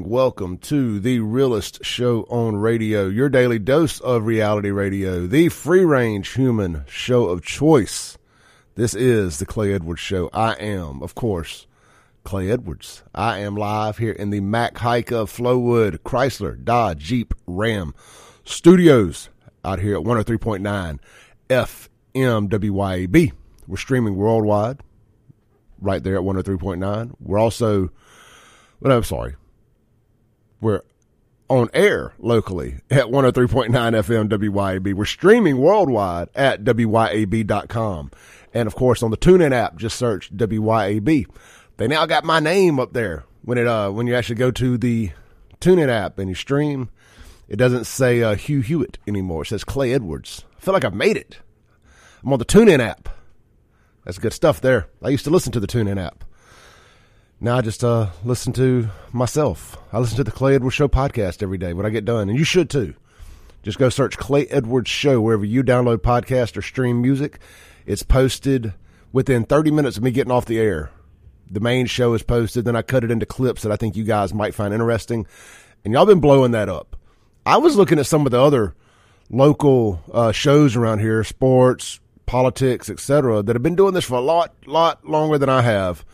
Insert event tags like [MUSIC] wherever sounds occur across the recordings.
Welcome to the realest show on radio, your daily dose of reality radio, the free range human show of choice. This is the Clay Edwards Show. I am, of course, Clay Edwards. I am live here in the Mac Haik of Flowood Chrysler Dodge Jeep Ram studios out here at 103.9 FMWYAB. We're streaming worldwide right there at 103.9. We're also, well, I'm sorry, we're on air locally at 103.9 FM WYAB. We're streaming worldwide at WYAB.com. And of course, on the TuneIn app, just search WYAB. They now got my name up there when it uh when you actually go to the TuneIn app and you stream. It doesn't say uh, Hugh Hewitt anymore. It says Clay Edwards. I feel like I've made it. I'm on the TuneIn app. That's good stuff there. I used to listen to the TuneIn app. Now I just uh, listen to myself. I listen to the Clay Edwards Show podcast every day when I get done, and you should too. Just go search Clay Edwards Show wherever you download podcast or stream music. It's posted within 30 minutes of me getting off the air. The main show is posted, then I cut it into clips that I think you guys might find interesting, and y'all been blowing that up. I was looking at some of the other local uh, shows around here, sports, politics, etc., that have been doing this for a lot, lot longer than I have,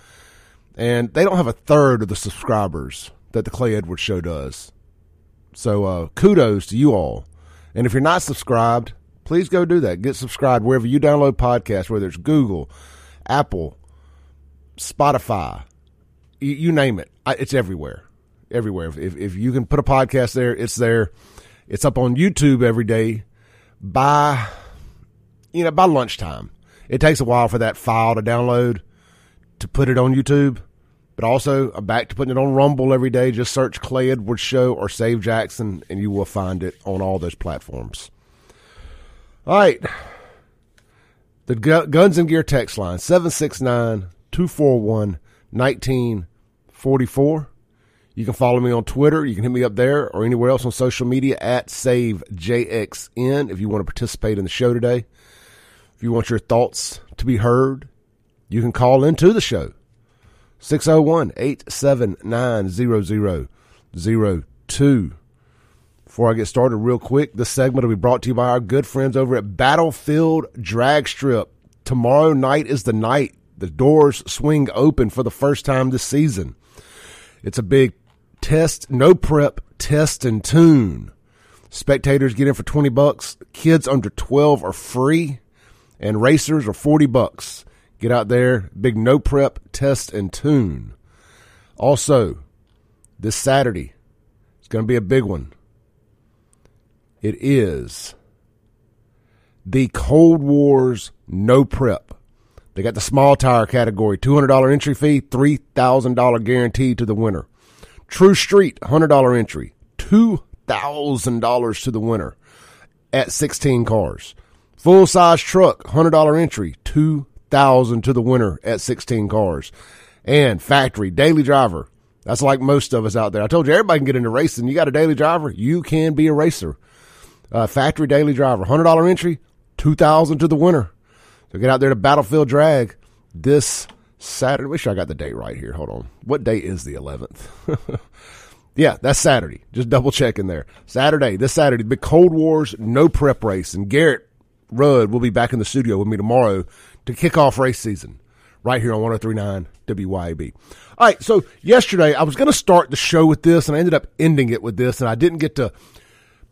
and they don't have a third of the subscribers that the Clay Edwards Show does. So uh, kudos to you all. And if you're not subscribed, please go do that. Get subscribed wherever you download podcasts, whether it's Google, Apple, Spotify, you, you name it. I, it's everywhere, everywhere. If, if you can put a podcast there, it's there. It's up on YouTube every day by, you know, by lunchtime. It takes a while for that file to download to put it on YouTube. But also, I'm back to putting it on Rumble every day. Just search Clay Edwards Show or Save Jackson, and you will find it on all those platforms. All right. The Guns and Gear text line 769 241 1944. You can follow me on Twitter. You can hit me up there or anywhere else on social media at SaveJXN if you want to participate in the show today. If you want your thoughts to be heard, you can call into the show. 601 879 0002. Before I get started, real quick, this segment will be brought to you by our good friends over at Battlefield Drag Strip. Tomorrow night is the night the doors swing open for the first time this season. It's a big test, no prep, test and tune. Spectators get in for 20 bucks. Kids under 12 are free and racers are 40 bucks. Get out there, big no prep, test and tune. Also, this Saturday, it's going to be a big one. It is the Cold Wars no prep. They got the small tire category, $200 entry fee, $3,000 guarantee to the winner. True Street, $100 entry, $2,000 to the winner at 16 cars. Full size truck, $100 entry, 2000 to the winner at 16 cars. And factory, daily driver. That's like most of us out there. I told you everybody can get into racing. You got a daily driver, you can be a racer. Uh, factory daily driver, $100 entry, 2000 to the winner. So get out there to Battlefield Drag this Saturday. Wish I got the date right here. Hold on. What date is the 11th? [LAUGHS] yeah, that's Saturday. Just double checking there. Saturday, this Saturday, the Cold Wars no prep race. And Garrett Rudd will be back in the studio with me tomorrow to kick off race season right here on 1039 WYAB. All right, so yesterday I was going to start the show with this and I ended up ending it with this and I didn't get to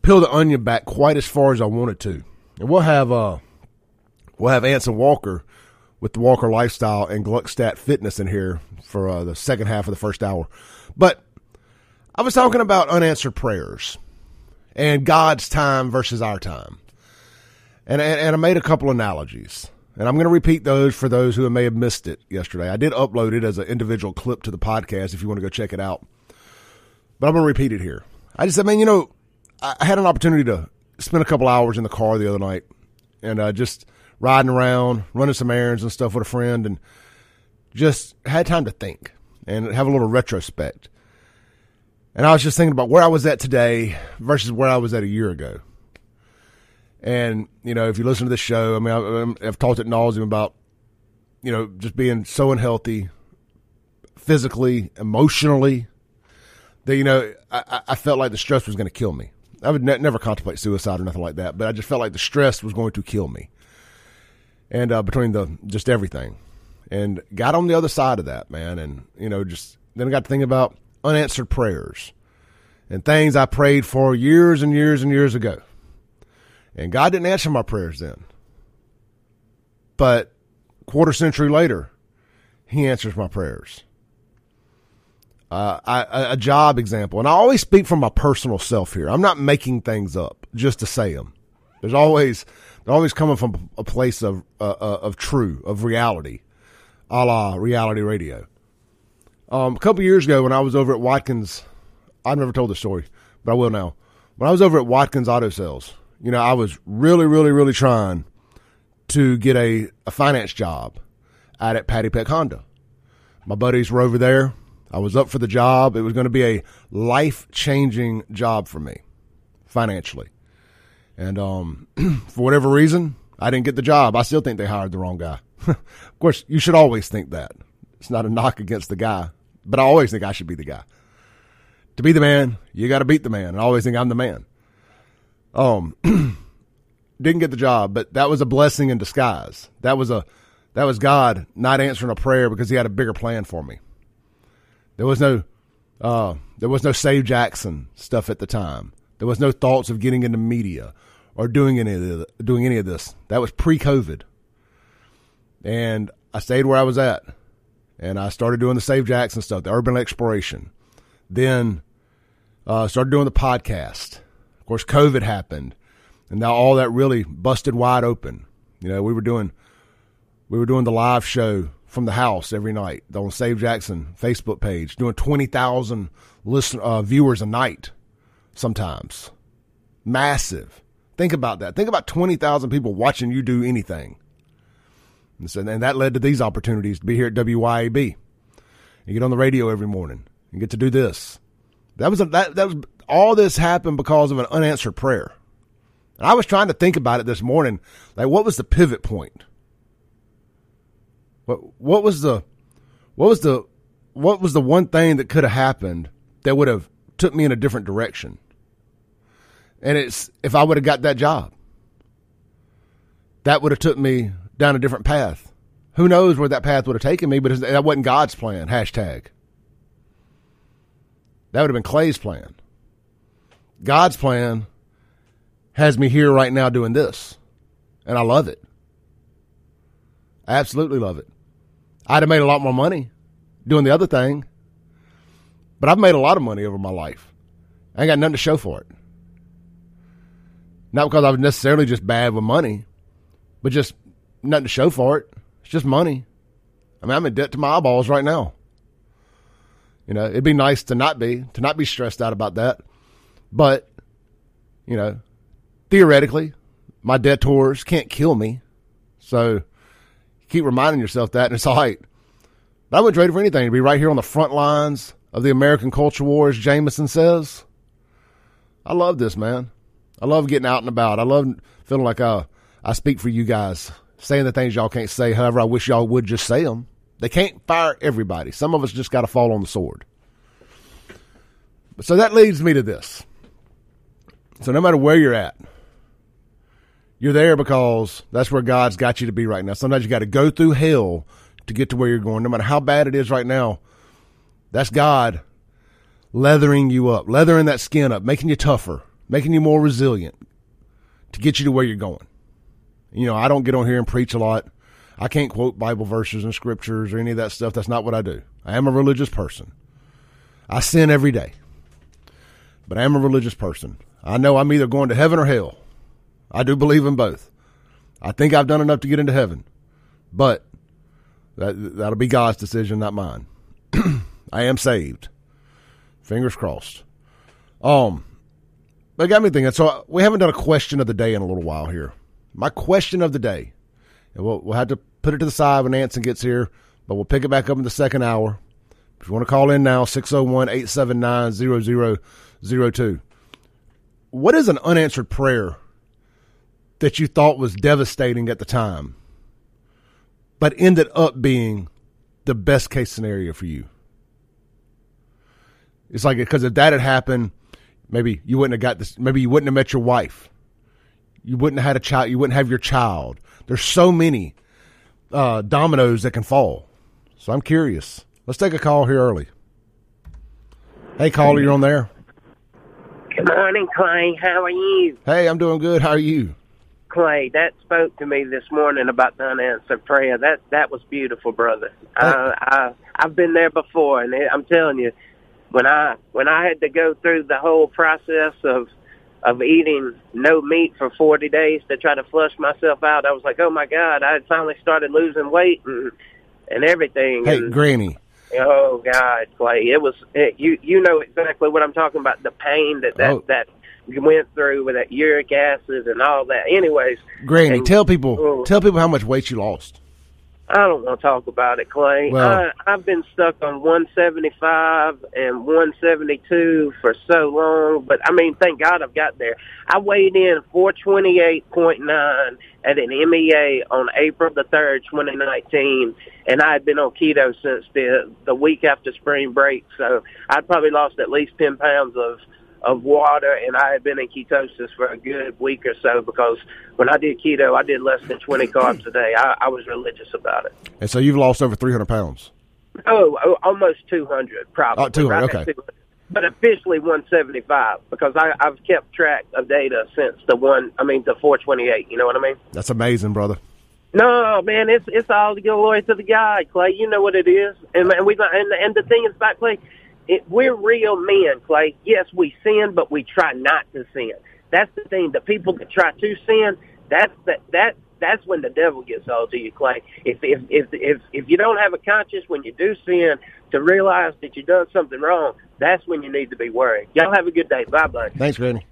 peel the onion back quite as far as I wanted to. And we'll have uh we'll have Anson Walker with the Walker Lifestyle and Gluckstadt Fitness in here for uh, the second half of the first hour. But I was talking about unanswered prayers and God's time versus our time. And, and, and I made a couple analogies. And I'm going to repeat those for those who may have missed it yesterday. I did upload it as an individual clip to the podcast if you want to go check it out. But I'm going to repeat it here. I just said, man, you know, I had an opportunity to spend a couple hours in the car the other night and uh, just riding around, running some errands and stuff with a friend, and just had time to think and have a little retrospect. And I was just thinking about where I was at today versus where I was at a year ago. And, you know, if you listen to the show, I mean, I, have talked at nauseum about, you know, just being so unhealthy physically, emotionally, that you know I, I felt like the stress was going to kill me. I would ne- never contemplate suicide or nothing like that, but I just felt like the stress was going to kill me. And uh, between the just everything, and got on the other side of that, man, and you know, just then I got to think about unanswered prayers and things I prayed for years and years and years ago, and God didn't answer my prayers then. But quarter century later, He answers my prayers uh, I, a job example, and I always speak from my personal self here. I'm not making things up just to say them. There's always they're always coming from a place of uh, uh, of true of reality, a la reality radio. Um, a couple years ago, when I was over at Watkins, I've never told the story, but I will now. When I was over at Watkins Auto Sales, you know, I was really, really, really trying to get a, a finance job out at Patty Peck Honda. My buddies were over there I was up for the job. It was going to be a life changing job for me financially. And um, [CLEARS THROAT] for whatever reason, I didn't get the job. I still think they hired the wrong guy. [LAUGHS] of course, you should always think that. It's not a knock against the guy, but I always think I should be the guy. To be the man, you got to beat the man. And I always think I'm the man. Um, [CLEARS THROAT] didn't get the job, but that was a blessing in disguise. That was a that was God not answering a prayer because He had a bigger plan for me. There was no uh, there was no Save Jackson stuff at the time. There was no thoughts of getting into media or doing any of the, doing any of this. That was pre-COVID, and I stayed where I was at, and I started doing the Save Jackson stuff, the urban exploration. Then uh, started doing the podcast. Of course, COVID happened, and now all that really busted wide open. You know, we were doing we were doing the live show from the house every night on Save Jackson Facebook page, doing 20,000 listen, uh, viewers a night sometimes. Massive. Think about that. Think about 20,000 people watching you do anything. And, so, and that led to these opportunities to be here at WYAB. You get on the radio every morning and get to do this. That was a, that, that was all this happened because of an unanswered prayer. And I was trying to think about it this morning. Like, what was the pivot point? What what was the what was the what was the one thing that could have happened that would have took me in a different direction? And it's if I would have got that job, that would have took me down a different path. Who knows where that path would have taken me? But that wasn't God's plan. Hashtag. That would have been Clay's plan. God's plan has me here right now doing this, and I love it. I absolutely love it. I'd have made a lot more money doing the other thing, but I've made a lot of money over my life. I ain't got nothing to show for it. Not because I was necessarily just bad with money, but just nothing to show for it. It's just money. I mean, I'm in debt to my eyeballs right now. You know, it'd be nice to not be, to not be stressed out about that. But, you know, theoretically, my debtors can't kill me. So keep reminding yourself that, and it's all right. But I wouldn't trade it for anything to be right here on the front lines of the American culture war, as Jameson says. I love this, man. I love getting out and about. I love feeling like uh, I speak for you guys, saying the things y'all can't say. However, I wish y'all would just say them. They can't fire everybody. Some of us just got to fall on the sword. So that leads me to this. So no matter where you're at, you're there because that's where God's got you to be right now. Sometimes you got to go through hell to get to where you're going. No matter how bad it is right now, that's God leathering you up, leathering that skin up, making you tougher, making you more resilient to get you to where you're going. You know, I don't get on here and preach a lot. I can't quote Bible verses and scriptures or any of that stuff. That's not what I do. I am a religious person. I sin every day, but I am a religious person. I know I'm either going to heaven or hell. I do believe in both. I think I've done enough to get into heaven, but that that'll be God's decision, not mine. [CLEARS THROAT] I am saved. Fingers crossed. Um, but got me thinking. So we haven't done a question of the day in a little while here. My question of the day, and we'll we'll have to put it to the side when Anson gets here, but we'll pick it back up in the second hour. If you want to call in now, 601 879 0002. What is an unanswered prayer that you thought was devastating at the time, but ended up being the best case scenario for you? It's like because if that had happened, maybe you wouldn't have got this. Maybe you wouldn't have met your wife. You wouldn't have had a child. You wouldn't have your child. There's so many uh, dominoes that can fall. So I'm curious. Let's take a call here early. Hey, caller, you're on there. Good morning, Clay. How are you? Hey, I'm doing good. How are you? Clay, that spoke to me this morning about the unanswered prayer. That that was beautiful, brother. Uh, I I've been there before, and I'm telling you, when I when I had to go through the whole process of of eating no meat for 40 days to try to flush myself out, I was like, oh my God, I had finally started losing weight and and everything. Hey, and, Granny. Oh God, Clay, it was it, you. You know exactly what I'm talking about. The pain that that Oh. that you went through with that uric acid and all that. Anyways, Granny, and- tell people Oh. tell people how much weight you lost. I don't want to talk about it, Clay. Well- I, I've been stuck on 175 and 172 for so long, but I mean, thank God I've got there. I weighed in 428.9 at an MEA on April the 3rd, 2019, and I had been on keto since the the week after spring break, so I'd probably lost at least 10 pounds of of water, and I had been in ketosis for a good week or so because when I did keto, I did less than 20 carbs a day. I, I was religious about it. And so you've lost over 300 pounds. Oh, oh, almost 200, probably. Oh, 200, Right okay. 200. But officially 175 because I, I've kept track of data since the one, I mean, the 428. You know what I mean? That's amazing, brother. No, man, it's it's all the glory to the God, Clay. You know what it is, and man, we and and the thing is about Clay, it, we're real men, Clay. Yes, we sin, but we try not to sin. That's the thing. The people that try to sin, that's that that that's when the devil gets hold to you, Clay. If if if if if you don't have a conscience when you do sin to realize that you've done something wrong, that's when you need to be worried. Y'all have a good day. Bye bye. Thanks, Granny.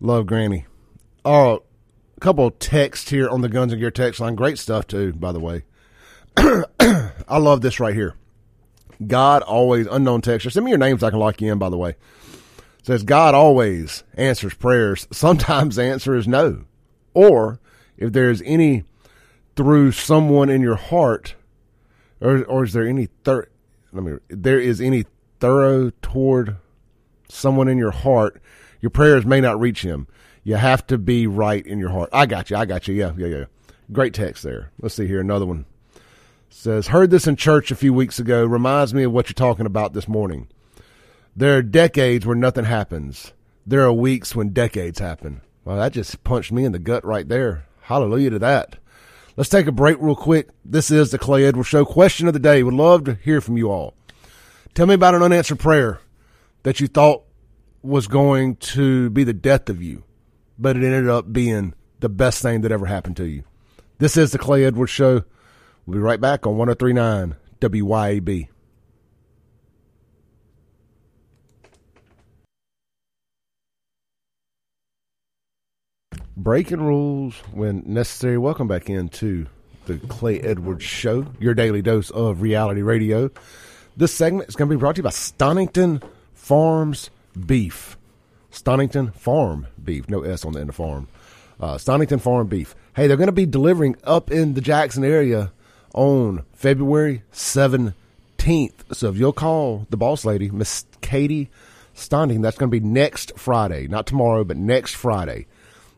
Love Granny. Oh, a couple of texts here on the Guns and Gear text line. Great stuff too, by the way. [CLEARS THROAT] I love this right here. God always unknown texture. Send me your names. I can lock you in. By the way, says God always answers prayers. [LAUGHS] Sometimes the answer is no, or if there's any through someone in your heart, or or is there any third, Let me. There is any thorough toward someone in your heart, your prayers may not reach him. You have to be right in your heart. I got you. I got you. Yeah, yeah, yeah. Great text there. Let's see here. Another one says, Heard this in church a few weeks ago. Reminds me of what you're talking about this morning. There are decades where nothing happens. There are weeks when decades happen. Well, that just punched me in the gut right there. Hallelujah to that. Let's take a break real quick. This is the Clay Edwards Show. Question of the day. Would love to hear from you all. Tell me about an unanswered prayer that you thought was going to be the death of you, but it ended up being the best thing that ever happened to you. This is the Clay Edwards Show. We'll be right back on 1039 WYAB. Breaking rules when necessary. Welcome back into the Clay Edwards Show, your daily dose of reality radio. This segment is going to be brought to you by Stonington Farms Beef. Stonington Farm Beef, no S on the end of farm. Uh, Stonington Farm Beef. Hey, they're going to be delivering up in the Jackson area on February 17th. So if you'll call the boss lady, Miss Katie Stonington, that's going to be next Friday, not tomorrow, but next Friday.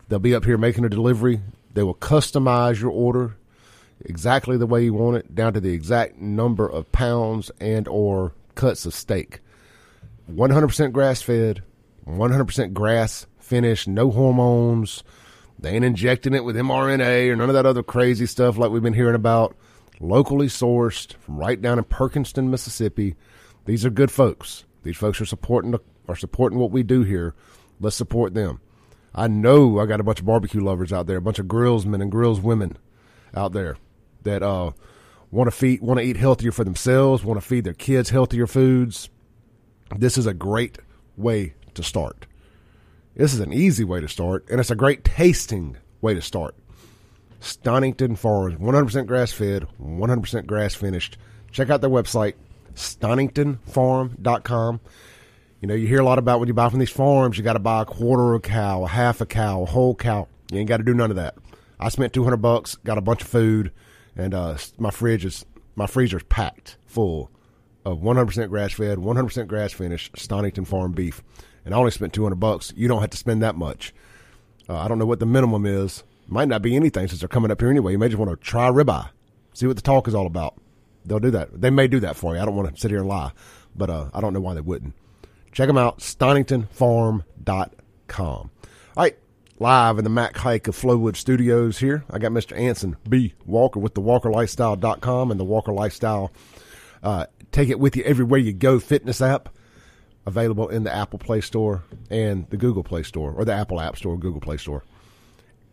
They'll be up here making a delivery. They will customize your order exactly the way you want it, down to the exact number of pounds and or cuts of steak. 100% grass fed, 100% grass finished, no hormones. They ain't injecting it with mRNA or none of that other crazy stuff like we've been hearing about. Locally sourced from right down in Perkinston, Mississippi. These are good folks. These folks are supporting are supporting what we do here. Let's support them. I know I got a bunch of barbecue lovers out there, a bunch of grillsmen and grills women out there that uh, want to feed, want to eat healthier for themselves, want to feed their kids healthier foods. This is a great way to start. This is an easy way to start, and it's a great tasting way to start. Stonington Farms, 100% grass fed, 100% grass finished. Check out their website, stoningtonfarm.com. You know, you hear a lot about when you buy from these farms, you got to buy a quarter of a cow, a half a cow, a whole cow. You ain't got to do none of that. I spent 200 bucks, got a bunch of food, and uh, my fridge is my freezer's packed full of 100% grass fed, 100% grass finished Stonington Farm beef. And I only spent 200 bucks. You don't have to spend that much. Uh, I don't know what the minimum is. Might not be anything since they're coming up here anyway. You may just want to try ribeye, see what the talk is all about. They'll do that. They may do that for you. I don't want to sit here and lie, but uh, I don't know why they wouldn't. Check them out, stoningtonfarm.com. All right, live in the Mac Haik of Flowood Studios here. I got Mr. Anson B. Walker with the WalkerLifestyle.com and the Walker Lifestyle. Uh, take it with you everywhere you go fitness app available in the Apple Play Store and the Google Play Store, or the Apple App Store, Google Play Store,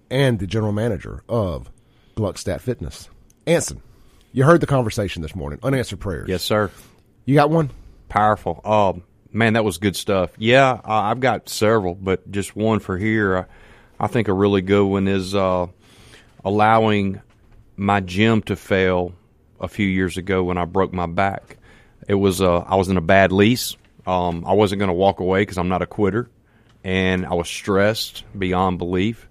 and the general manager of Gluckstadt Fitness. Anson, you heard the conversation this morning. Unanswered prayers. Yes, sir. You got one? Powerful. Oh, man, that was good stuff. Yeah, I've got several, but just one for here. I think a really good one is uh, allowing my gym to fail a few years ago when I broke my back. It was uh, I was in a bad lease. Um, I wasn't going to walk away because I'm not a quitter, and I was stressed beyond belief.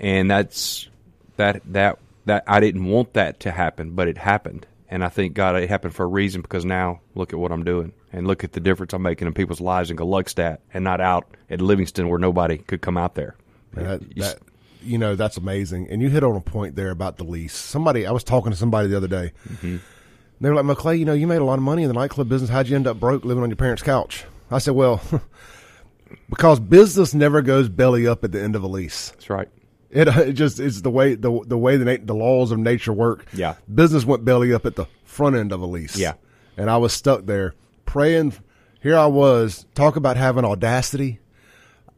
And that's that that that I didn't want that to happen, but it happened. And I think God, it happened for a reason because now look at what I'm doing and look at the difference I'm making in people's lives in Gluckstadt and not out at Livingston where nobody could come out there. That, that, you know, that's amazing. And you hit on a point there about the lease. Somebody, I was talking to somebody the other day. Mm-hmm. They were like, McClay, you know, you made a lot of money in the nightclub business. How'd you end up broke living on your parents' couch? I said, well, [LAUGHS] because business never goes belly up at the end of a lease. That's right. It, [LAUGHS] it just is the way the the way the the laws of nature work. Yeah, business went belly up at the front end of a lease. Yeah, and I was stuck there praying. Here I was talk about having audacity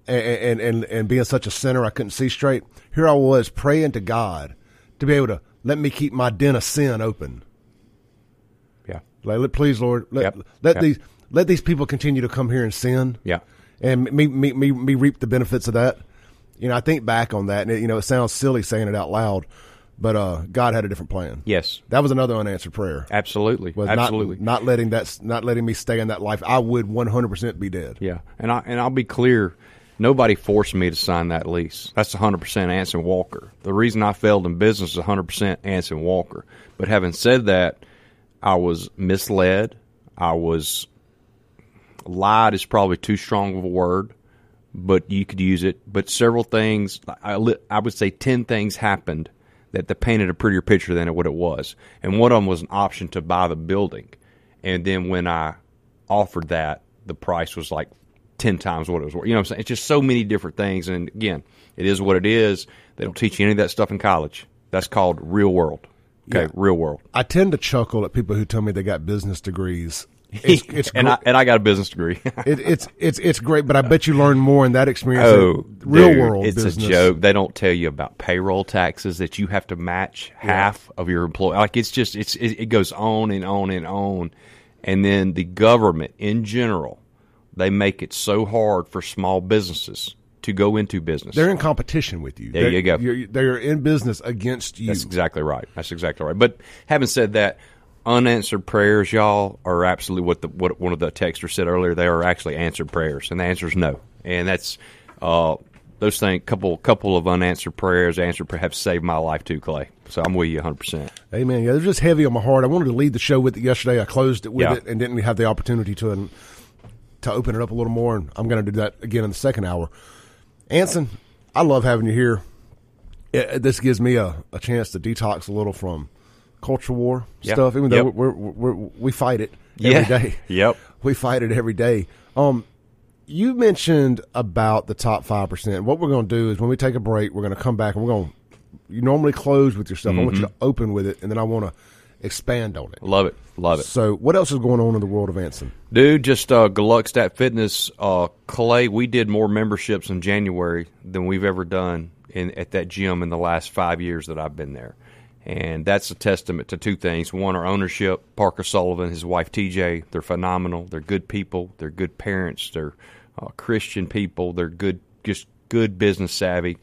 and, and and and being such a sinner I couldn't see straight. Here I was praying to God to be able to let me keep my den of sin open. Yeah, like please, Lord, let yep. let yep. these let these people continue to come here and sin. Yeah, and me me me me reap the benefits of that you know, I think back on that, and it, you know, it sounds silly saying it out loud, but uh, God had a different plan. Yes, that was another unanswered prayer. Absolutely, was absolutely not, not letting that, not letting me stay in that life. I would one hundred percent be dead. Yeah, and I and I'll be clear. Nobody forced me to sign that lease. That's 100% Anson Walker. The reason I failed in business is 100% Anson Walker. But having said that, I was misled. I was lied is probably too strong of a word but you could use it. But several things, I, I would say 10 things happened that, that painted a prettier picture than what it was. And one of them was an option to buy the building. And then when I offered that, the price was like 10 times what it was worth. You know what I'm saying? It's just so many different things. And again, it is what it is. They don't teach you any of that stuff in college. That's called real world. Okay, yeah. real world. I tend to chuckle at people who tell me they got business degrees it's, [LAUGHS] it's and I and I got a business degree. [LAUGHS] it, it's it's it's great, but I bet you learn more in that experience. Oh, real dude, world, it's business. a joke. They don't tell you about payroll taxes that you have to match half of your employee. Like it's just it's it, it goes on and on and on, and then the government in general, they make it so hard for small businesses to go into business. They're in competition with you. There they're, you go. they're in business against you. That's exactly right. That's exactly right. But having said that, unanswered prayers, y'all, are absolutely what the what one of the texters said earlier. They are actually answered prayers, and the answer is no. And that's uh, those things. Couple couple of unanswered prayers answered have saved my life too, Clay. So I'm with you 100. percent Amen. Yeah, they're just heavy on my heart. I wanted to lead the show with it yesterday. I closed it with yeah. it and didn't have the opportunity to to open it up a little more. And I'm going to do that again in the second hour. Anson, I love having you here. It, this gives me a, a chance to detox a little from culture war yep. stuff, even though yep. we're, we're, we're, we fight it every yeah. day. [LAUGHS] Yep, [LAUGHS] we fight it every day. Um, you mentioned about the top five percent. What we're going to do is when we take a break, we're going to come back and we're going. to You normally close with your stuff. Mm-hmm. I want you to mm-hmm. open with it, and then I want to expand on it. Love it, love it. So, what else is going on in the world of Anson? Dude, just uh, Gluckstadt Fitness, uh, Clay. We did more memberships in January than we've ever done in at that gym in the last five years that I've been there. And that's a testament to two things. One, our ownership, Parker Sullivan, his wife TJ, they're phenomenal. They're good people. They're good parents. They're uh, Christian people. They're good, just good business savvy.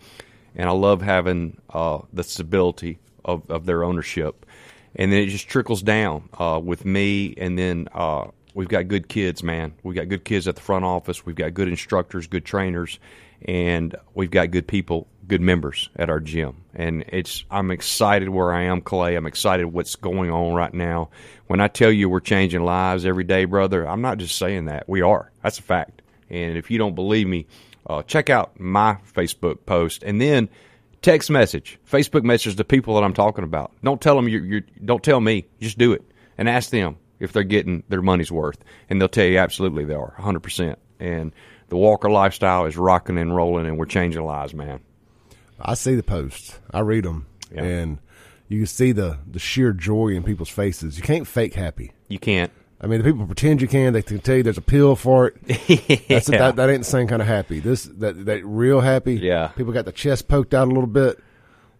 And I love having uh, the stability of, of their ownership. And then it just trickles down uh, with me and then uh, we've got good kids, man. We've got good kids at the front office. We've got good instructors, good trainers, and we've got good people, good members at our gym. And it's I'm excited where I am, Clay. I'm excited what's going on right now. When I tell you we're changing lives every day, brother, I'm not just saying that. We are. That's a fact. And if you don't believe me, uh, check out my Facebook post and then text message, Facebook message the people that I'm talking about. Don't tell them you you don't tell me. Just do it and ask them if they're getting their money's worth, and they'll tell you absolutely they are, 100. percent And the Walker lifestyle is rocking and rolling, and we're changing lives, man. I see the posts. I read them, Yeah. and you can see the the sheer joy in people's faces. You can't fake happy. You can't. I mean, the people pretend you can. They can tell you there's a pill for it. [LAUGHS] That's Yeah. that, that ain't the same kind of happy. This that that real happy. Yeah. People got the chest poked out a little bit.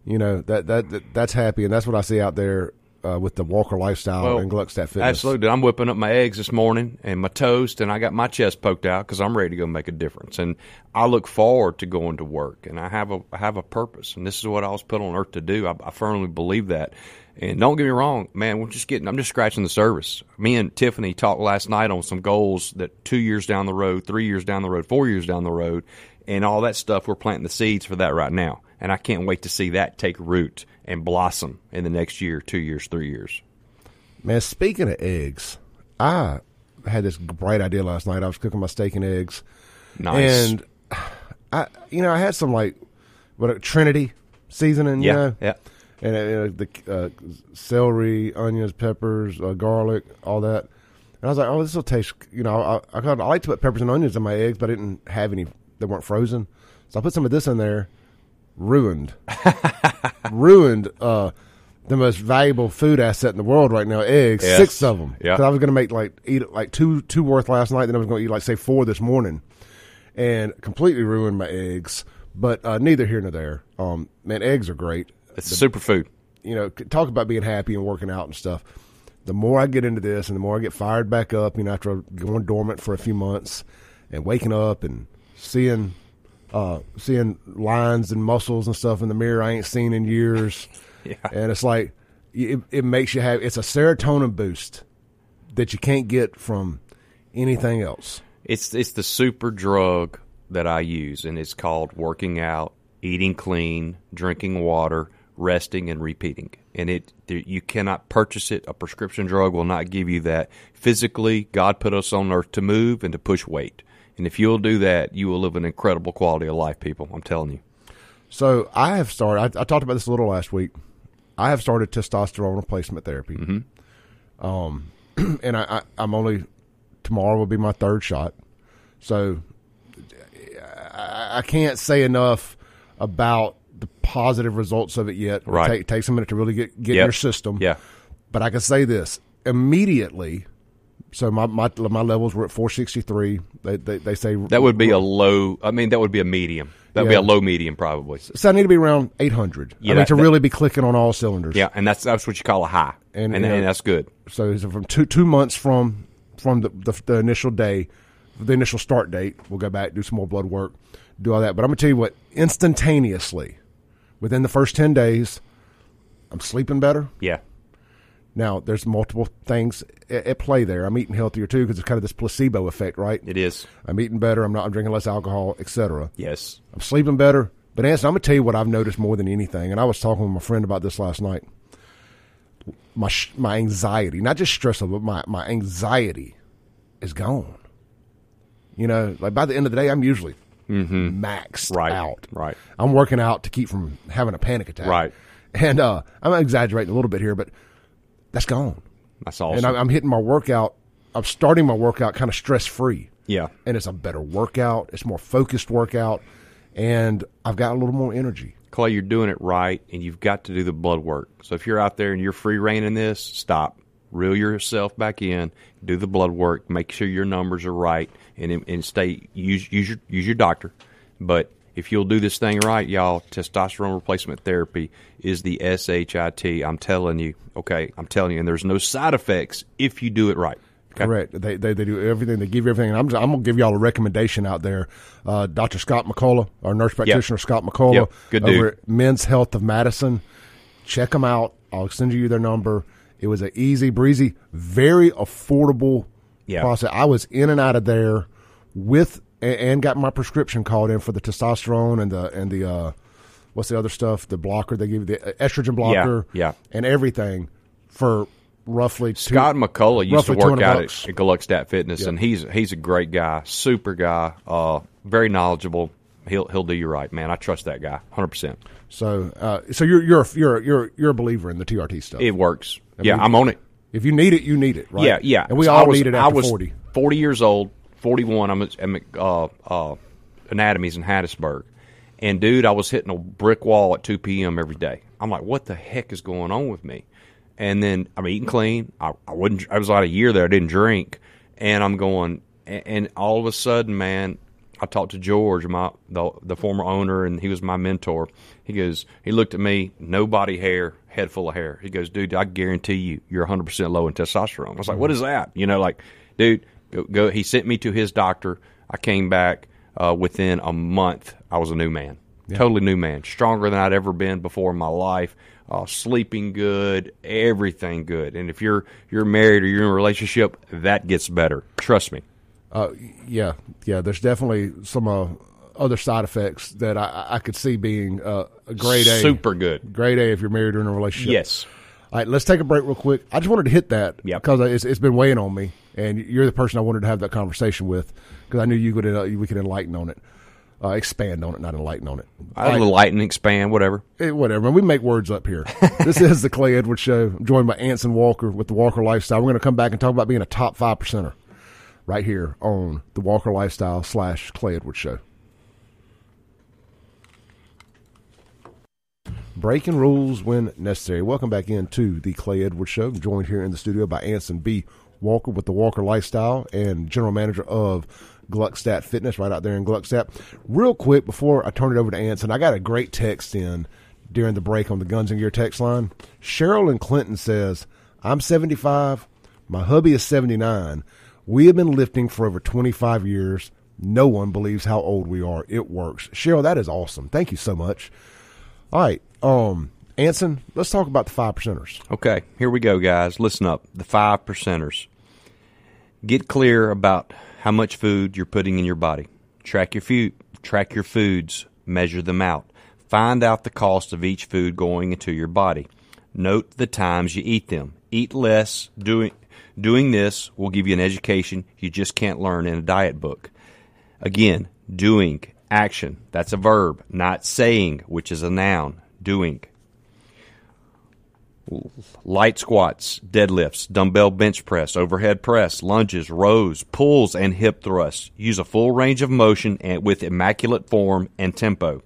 You know that that, that that's happy, and that's what I see out there uh, with the Walker lifestyle Well, and Gluckstadt Fitness. Absolutely. I'm whipping up my eggs this morning and my toast, and I got my chest poked out because I'm ready to go make a difference. And I look forward to going to work, and I have a I have a purpose, and this is what I was put on earth to do. I, I firmly believe that. And don't get me wrong, man. We're just getting. I'm just scratching the surface. Me and Tiffany talked last night on some goals that two years down the road, three years down the road, four years down the road, and all that stuff. We're planting the seeds for that right now, and I can't wait to see that take root and blossom in the next year, two years, three years. Man, speaking of eggs, I had this bright idea last night. I was cooking my steak and eggs, Nice. and I, you know, I had some like what a Trinity seasoning, you Yeah, know, yeah. and uh, the uh, celery, onions, peppers, uh, garlic, all that. And I was like, oh, this will taste. You know, I, I, I like to put peppers and onions in my eggs, but I didn't have any that weren't frozen, so I put some of this in there. Ruined, [LAUGHS] ruined. Uh, the most valuable food asset in the world right now, eggs. Yes. Six of them. Yeah. I was going to make like eat like two two worth last night. Then I was going to eat like say four this morning, and completely ruined my eggs. But uh, neither here nor there. Um, man, eggs are great. It's superfood. You know, talk about being happy and working out and stuff. The more I get into this, and the more I get fired back up, you know, after going dormant for a few months, and waking up and seeing, uh, seeing lines and muscles and stuff in the mirror I ain't seen in years. [LAUGHS] Yeah. And it's like it, it makes you have it's a serotonin boost that you can't get from anything else. It's it's the super drug that I use, and it's called working out, eating clean, drinking water, resting, and repeating. And it you cannot purchase it. A prescription drug will not give you that. Physically, God put us on earth to move and to push weight. And if you'll do that, you will live an incredible quality of life, people. I'm telling you. So I have started. I, I talked about this a little last week. I have started testosterone replacement therapy. Um, [CLEARS THROAT] and I, I, I'm only tomorrow will be my third shot. So I, I can't say enough about the positive results of it yet. It Right. take, takes a minute to really get get in your system. Yeah. But I can say this immediately. So my my, my levels were at 463. They they, they say That would be a low. I mean, that would be a medium. That would Yeah. be a low medium, probably. So I need to be around 800. Yeah, I mean that- to that- really be clicking on all cylinders. Yeah, and that's that's what you call a high, And, and, you and, that's good. So from two two months from from the, the the initial day, the initial start date. We'll go back do some more blood work, do all that. But I'm gonna tell you what, instantaneously, within the first ten days, I'm sleeping better. Yeah, Now there's multiple things at, play there. I'm eating healthier too because it's kind of this placebo effect, right? it is. I'm eating better. I'm not. I'm drinking less alcohol, etc. Yes. I'm sleeping better. But Anson, I'm gonna tell you what I've noticed more than anything, and I was talking with my friend about this last night. My my anxiety, not just stress level, but my my anxiety is gone. You know, like by the end of the day, I'm usually maxed Right. out. Right. I'm working out to keep from having a panic attack. Right. And uh, I'm exaggerating a little bit here, but that's gone. That's awesome. And I'm, I'm hitting my workout. I'm starting my workout kind of stress free yeah. and it's a better workout. It's more focused workout, and I've got a little more energy. Clay, you're doing it right, and you've got to do the blood work. So if you're out there and you're free reining this, stop. Reel yourself back in. Do the blood work. Make sure your numbers are right, and and stay use use your use your doctor. But if you'll do this thing right, y'all, testosterone replacement therapy is the SHIT. I'm telling you, okay, I'm telling you, and there's no side effects if you do it right. Okay? Correct. They, they they do everything. They give you everything. And I'm just, I'm gonna give y'all a recommendation out there. Uh, Dr. Scott McCullough, our nurse practitioner Scott McCullough, Yep. Good dude. over at Men's Health of Madison. Check them out. I'll send you their number. It was an easy breezy, very affordable Yeah. process. I was in and out of there with and, and got my prescription called in for the testosterone and the and the uh, what's the other stuff? The blocker they give you, the estrogen blocker, yeah. and everything for roughly two- Scott McCullough used to work out bucks. at, at Gluckstadt Fitness, and he's he's a great guy, super guy, uh, very knowledgeable. He'll he'll do you right, man. I trust that guy, hundred percent. So, uh, so you're you're a- you're you're you're a believer in the TRT stuff. It works. yeah, mean, I'm on it. if you need it, you need it, right? Yeah, yeah. And we So all was, need it I after was forty. 40 years old, 41. I'm at, I'm at uh, uh, Anatomies in Hattiesburg. And, dude, I was hitting a brick wall at 2 p.m. every day. I'm like, what the heck is going on with me? And then I'm eating clean. I, I wouldn't. I was like a year there. I didn't drink, and I'm going. And, and all of a sudden, man, I talked to George, my the the former owner, and he was my mentor. He goes, he looked at me, no body hair, head full of hair. He goes, dude, I guarantee you, you're 100 percent low in testosterone. I was like, what is that? You know, like, dude, go. go. He sent me to his doctor. I came back uh, within a month. I was a new man, totally new man, stronger than I'd ever been before in my life. Uh, sleeping good, everything good. And if you're you're married or you're in a relationship, that gets better. Trust me. Uh, yeah, yeah. There's definitely some uh, other side effects that I, I could see being uh, a grade A, Super good. grade A if you're married or in a relationship. Yes. All right, let's take a break real quick. I just wanted to hit that Yep. because it's, it's been weighing on me, and you're the person I wanted to have that conversation with because I knew you could uh, we could enlighten on it, uh, expand on it, not enlighten on it. I had a little expand, whatever. Eh, whatever. We make words up here. [LAUGHS] this is the Clay Edwards Show. I'm joined by Anson Walker with the Walker Lifestyle. We're going to come back and talk about being a top five percenter right here on the Walker Lifestyle slash Clay Edwards Show. Breaking rules when necessary. Welcome back into the Clay Edwards Show. I'm joined here in the studio by Anson B. Walker with the Walker Lifestyle and general manager of Gluckstadt Fitness right out there in Gluckstadt. Real quick before I turn it over to Anson, I got a great text in during the break on the Guns and Gear text line. Cheryl and Clinton says, I'm 75. My hubby is 79. We have been lifting for over 25 years. No one believes how old we are. It works. Cheryl, that is awesome. Thank you so much. All right. Um, Anson, let's talk about the five percenters. Okay, here we go, guys. Listen up. The five percenters. Get clear about how much food you're putting in your body. Track your food. Track your foods. Measure them out. Find out the cost of each food going into your body. Note the times you eat them. Eat less. Doing doing this will give you an education you just can't learn in a diet book. Again, doing, action. That's a verb, not saying, which is a noun. Doing. Light squats, deadlifts, dumbbell bench press, overhead press, lunges, rows, pulls, and hip thrusts. Use a full range of motion and with immaculate form and tempo.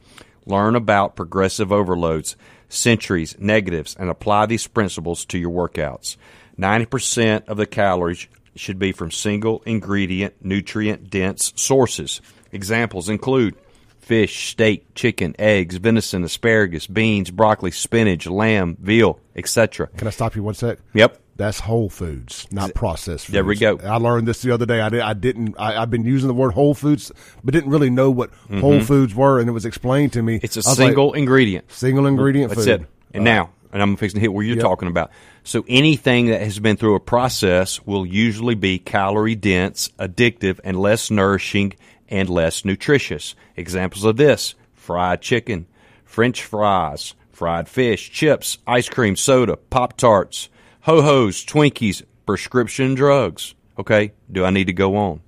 Learn about progressive overloads, centuries, negatives, and apply these principles to your workouts. 90% of the calories should be from single ingredient, nutrient dense sources. Examples include fish, steak, chicken, eggs, venison, asparagus, beans, broccoli, spinach, lamb, veal, etc. Can I stop you one sec? Yep. That's whole foods, not processed foods. There we go. I learned this the other day. I, did, I didn't. I, I've been using the word whole foods, but didn't really know what whole foods were, and it was explained to me. Mm-hmm. It's a was like, single ingredient. single ingredient That's food. it. And now, and I'm fixing to hit where you're talking about. So anything that has been through a process will usually be calorie dense, addictive, and less nourishing and less nutritious. Examples of this: fried chicken, French fries, fried fish, chips, ice cream, soda, pop tarts, ho hos, Twinkies, prescription drugs. Okay, do I need to go on?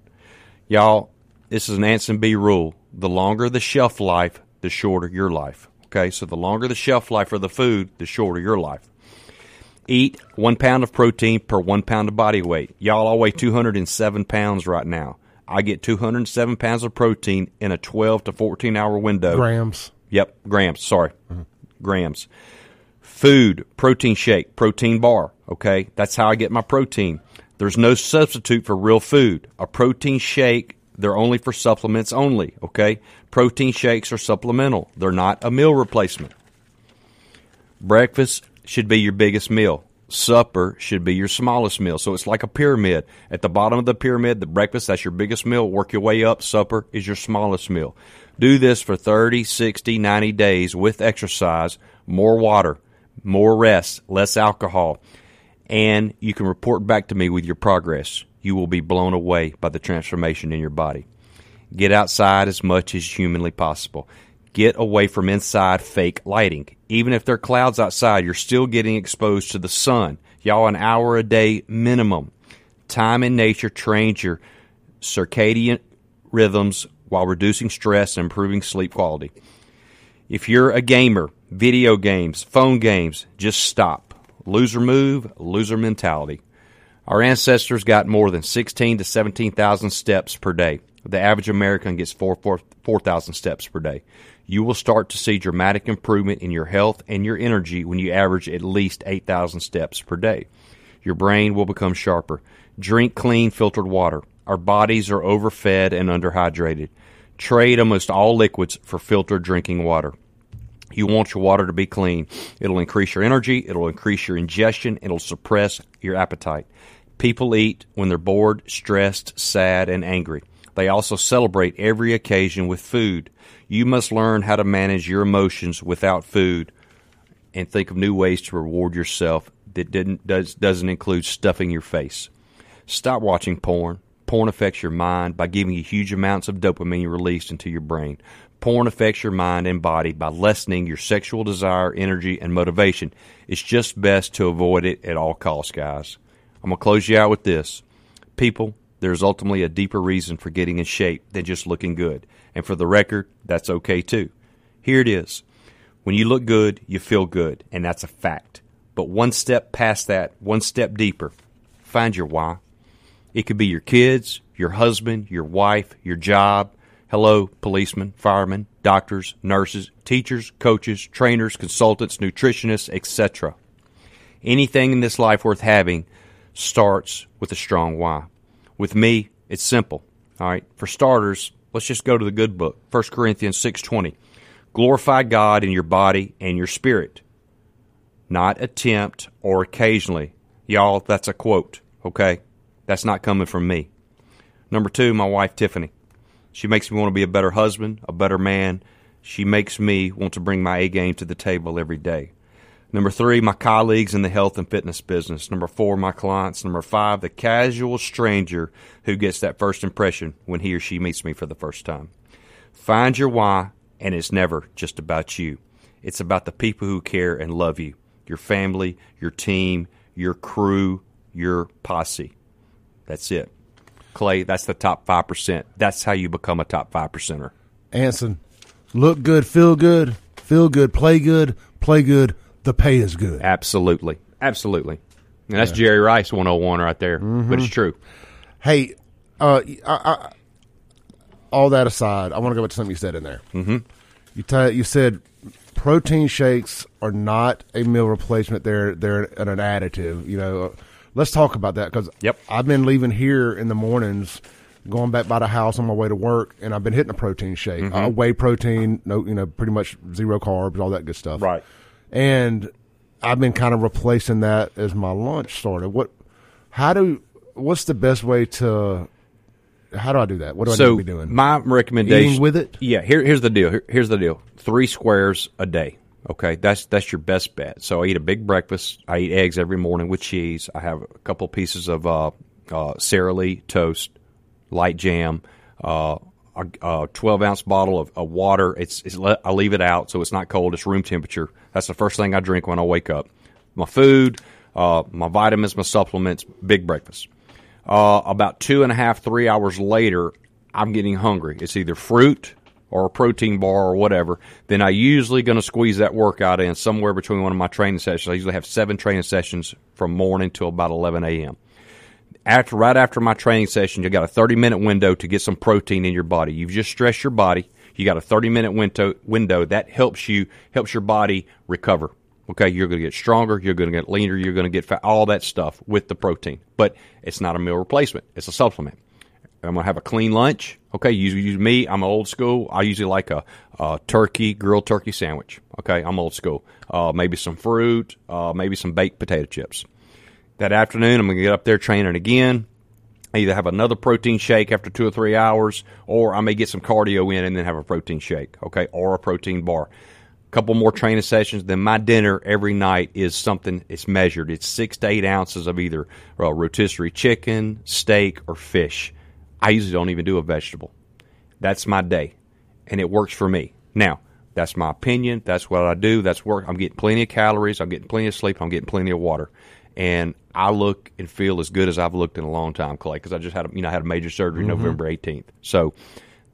Y'all, this is an Anson B rule. The longer the shelf life, the shorter your life. Okay, so the longer the shelf life of the food, the shorter your life. Eat one pound of protein per one pound of body weight. Y'all, I weigh 207 pounds right now. I get 207 pounds of protein in a 12 to 14 hour window. Grams. Yep, grams. Sorry, grams. Food, protein shake, protein bar. Okay, that's how I get my protein. There's no substitute for real food. A protein shake, they're only for supplements only. Okay, protein shakes are supplemental. They're not a meal replacement. Breakfast should be your biggest meal. Supper should be your smallest meal. So it's like a pyramid. At the bottom of the pyramid, the breakfast, that's your biggest meal. Work your way up. Supper is your smallest meal. Do this for 30, 60, 90 days with exercise, more water, more rest, less alcohol, and you can report back to me with your progress. you will be blown away by the transformation in your body. Get outside as much as humanly possible. Get away from inside fake lighting. Even if there are clouds outside, you're still getting exposed to the sun. Y'all, an hour a day minimum. Time in nature trains your circadian rhythms while reducing stress and improving sleep quality. If you're a gamer, video games, phone games, just stop. Loser move, loser mentality. Our ancestors got more than 16 to 17,000 steps per day. The average American gets 4,000 4, steps per day. You will start to see dramatic improvement in your health and your energy when you average at least 8,000 steps per day. Your brain will become sharper. Drink clean filtered water. Our bodies are overfed and underhydrated. Trade almost all liquids for filtered drinking water. You want your water to be clean. It'll increase your energy, it'll increase your ingestion, it'll suppress your appetite. People eat when they're bored, stressed, sad, and angry. They also celebrate every occasion with food. You must learn how to manage your emotions without food and think of new ways to reward yourself that didn't, does, doesn't include stuffing your face. Stop watching porn. Porn affects your mind by giving you huge amounts of dopamine released into your brain. Porn affects your mind and body by lessening your sexual desire, energy, and motivation. It's just best to avoid it at all costs, guys. I'm going to close you out with this. People, there's ultimately a deeper reason for getting in shape than just looking good. And for the record, that's okay too. Here it is. When you look good, you feel good, and that's a fact. But one step past that, one step deeper, find your why. It could be your kids, your husband, your wife, your job. Hello, policemen, firemen, doctors, nurses, teachers, coaches, trainers, consultants, nutritionists, etc. Anything in this life worth having starts with a strong why. With me, it's simple. All right. For starters, let's just go to the good book, 1 Corinthians 6:20. Glorify God in your body and your spirit. Not attempt or occasionally. Y'all, that's a quote, okay? That's not coming from me. Number 2, my wife Tiffany. She makes me want to be a better husband, a better man. She makes me want to bring my A game to the table every day. Number three, my colleagues in the health and fitness business. Number four, my clients. Number five, the casual stranger who gets that first impression when he or she meets me for the first time. Find your why, and it's never just about you. It's about the people who care and love you your family, your team, your crew, your posse. That's it. Clay, that's the top 5%. That's how you become a top 5 percenter. Anson, look good, feel good, feel good, play good, play good, the pay is good. Absolutely. Absolutely. And that's yeah. Jerry Rice 101 right there. Mm-hmm. But it's true. Hey, uh, I, I, all that aside, I want to go back to something you said in there. Mm-hmm. You, t- you said protein shakes are not a meal replacement; they're they're an, an additive. You know, uh, let's talk about that because yep. I've been leaving here in the mornings, going back by the house on my way to work, and I've been hitting a protein shake, mm-hmm. uh, whey protein, no, you know, pretty much zero carbs, all that good stuff. Right and I've been kind of replacing that as my lunch starter. What? How do? What's the best way to? How do I do that? What do so I need to be doing? My recommendation Eating with it. Yeah. Here, here's the deal. Here, here's the deal. Three squares a day. Okay, that's that's your best bet. So I eat a big breakfast. I eat eggs every morning with cheese. I have a couple pieces of uh, uh, Sara Lee toast, light jam, uh, a, a 12 ounce bottle of, of water. It's, it's, I leave it out so it's not cold. It's room temperature. That's the first thing I drink when I wake up. My food, uh, my vitamins, my supplements, big breakfast. Uh, about two and a half, three hours later, I'm getting hungry. It's either fruit or a protein bar or whatever. Then I usually going to squeeze that workout in somewhere between one of my training sessions. I usually have seven training sessions from morning till about 11 a.m after right after my training session, you got a 30 minute window to get some protein in your body. You've just stressed your body. You got a 30 minute window window that helps you helps your body recover. Okay, you're going to get stronger, you're going to get leaner, you're going to get fat, all that stuff with the protein. But it's not a meal replacement; it's a supplement. I'm going to have a clean lunch. Okay, use, me. I'm old school. I usually like a, a turkey, grilled turkey sandwich. Okay, I'm old school. Uh, maybe some fruit, uh, maybe some baked potato chips. That afternoon, I'm going to get up there training again. I either have another protein shake after two or three hours, or I may get some cardio in and then have a protein shake, okay, or a protein bar. A couple more training sessions. Then my dinner every night is something. It's measured. It's six to eight ounces of either uh, rotisserie chicken, steak, or fish. I usually don't even do a vegetable. That's my day, and it works for me. Now, that's my opinion. That's what I do. That's work. I'm getting plenty of calories. I'm getting plenty of sleep. I'm getting plenty of water, and I look and feel as good as I've looked in a long time, Clay. Because I just had, a, you know, I had a major surgery mm-hmm. November 18th. So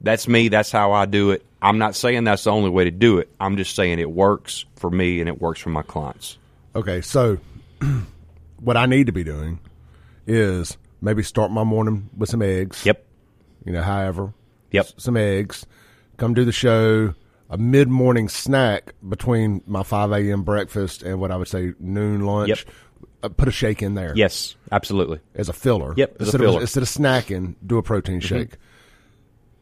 that's me. That's how I do it. I'm not saying that's the only way to do it. I'm just saying it works for me and it works for my clients. Okay, so [CLEARS THROAT] what I need to be doing is maybe start my morning with some eggs. Yep. You know, however. Yep. s- Some eggs. Come do the show. A mid morning snack between my 5 a.m. breakfast and what I would say noon lunch. Yep. Uh, put a shake in there. Yes, absolutely. As a filler. Yep, as a instead filler. Mm-hmm. Of, instead of snacking, do a protein shake.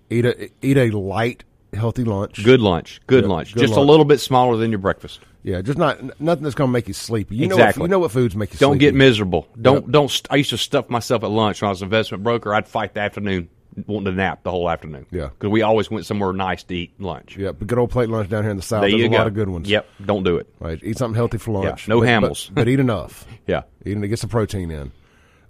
Eat a eat a light, healthy lunch. Good lunch. Good Yeah, lunch. good just a little bit smaller than your breakfast. Yeah, just not nothing that's going to make you sleepy. You know what, Exactly. you know what foods make you sleepy. Don't sleepy. get miserable. Don't Yep. don't. St- I used to stuff myself at lunch when I was an investment broker. I'd fight the afternoon, wanting to nap the whole afternoon. Yeah. because we always went somewhere nice to eat lunch. Yeah, but good old plate lunch down here in the south. There There's a go. lot of good ones. Yep. Don't do it. Right, eat something healthy for lunch. Yeah, no but, Hamels. but, [LAUGHS] but eat enough. [LAUGHS] Yeah. Eating to get some protein in.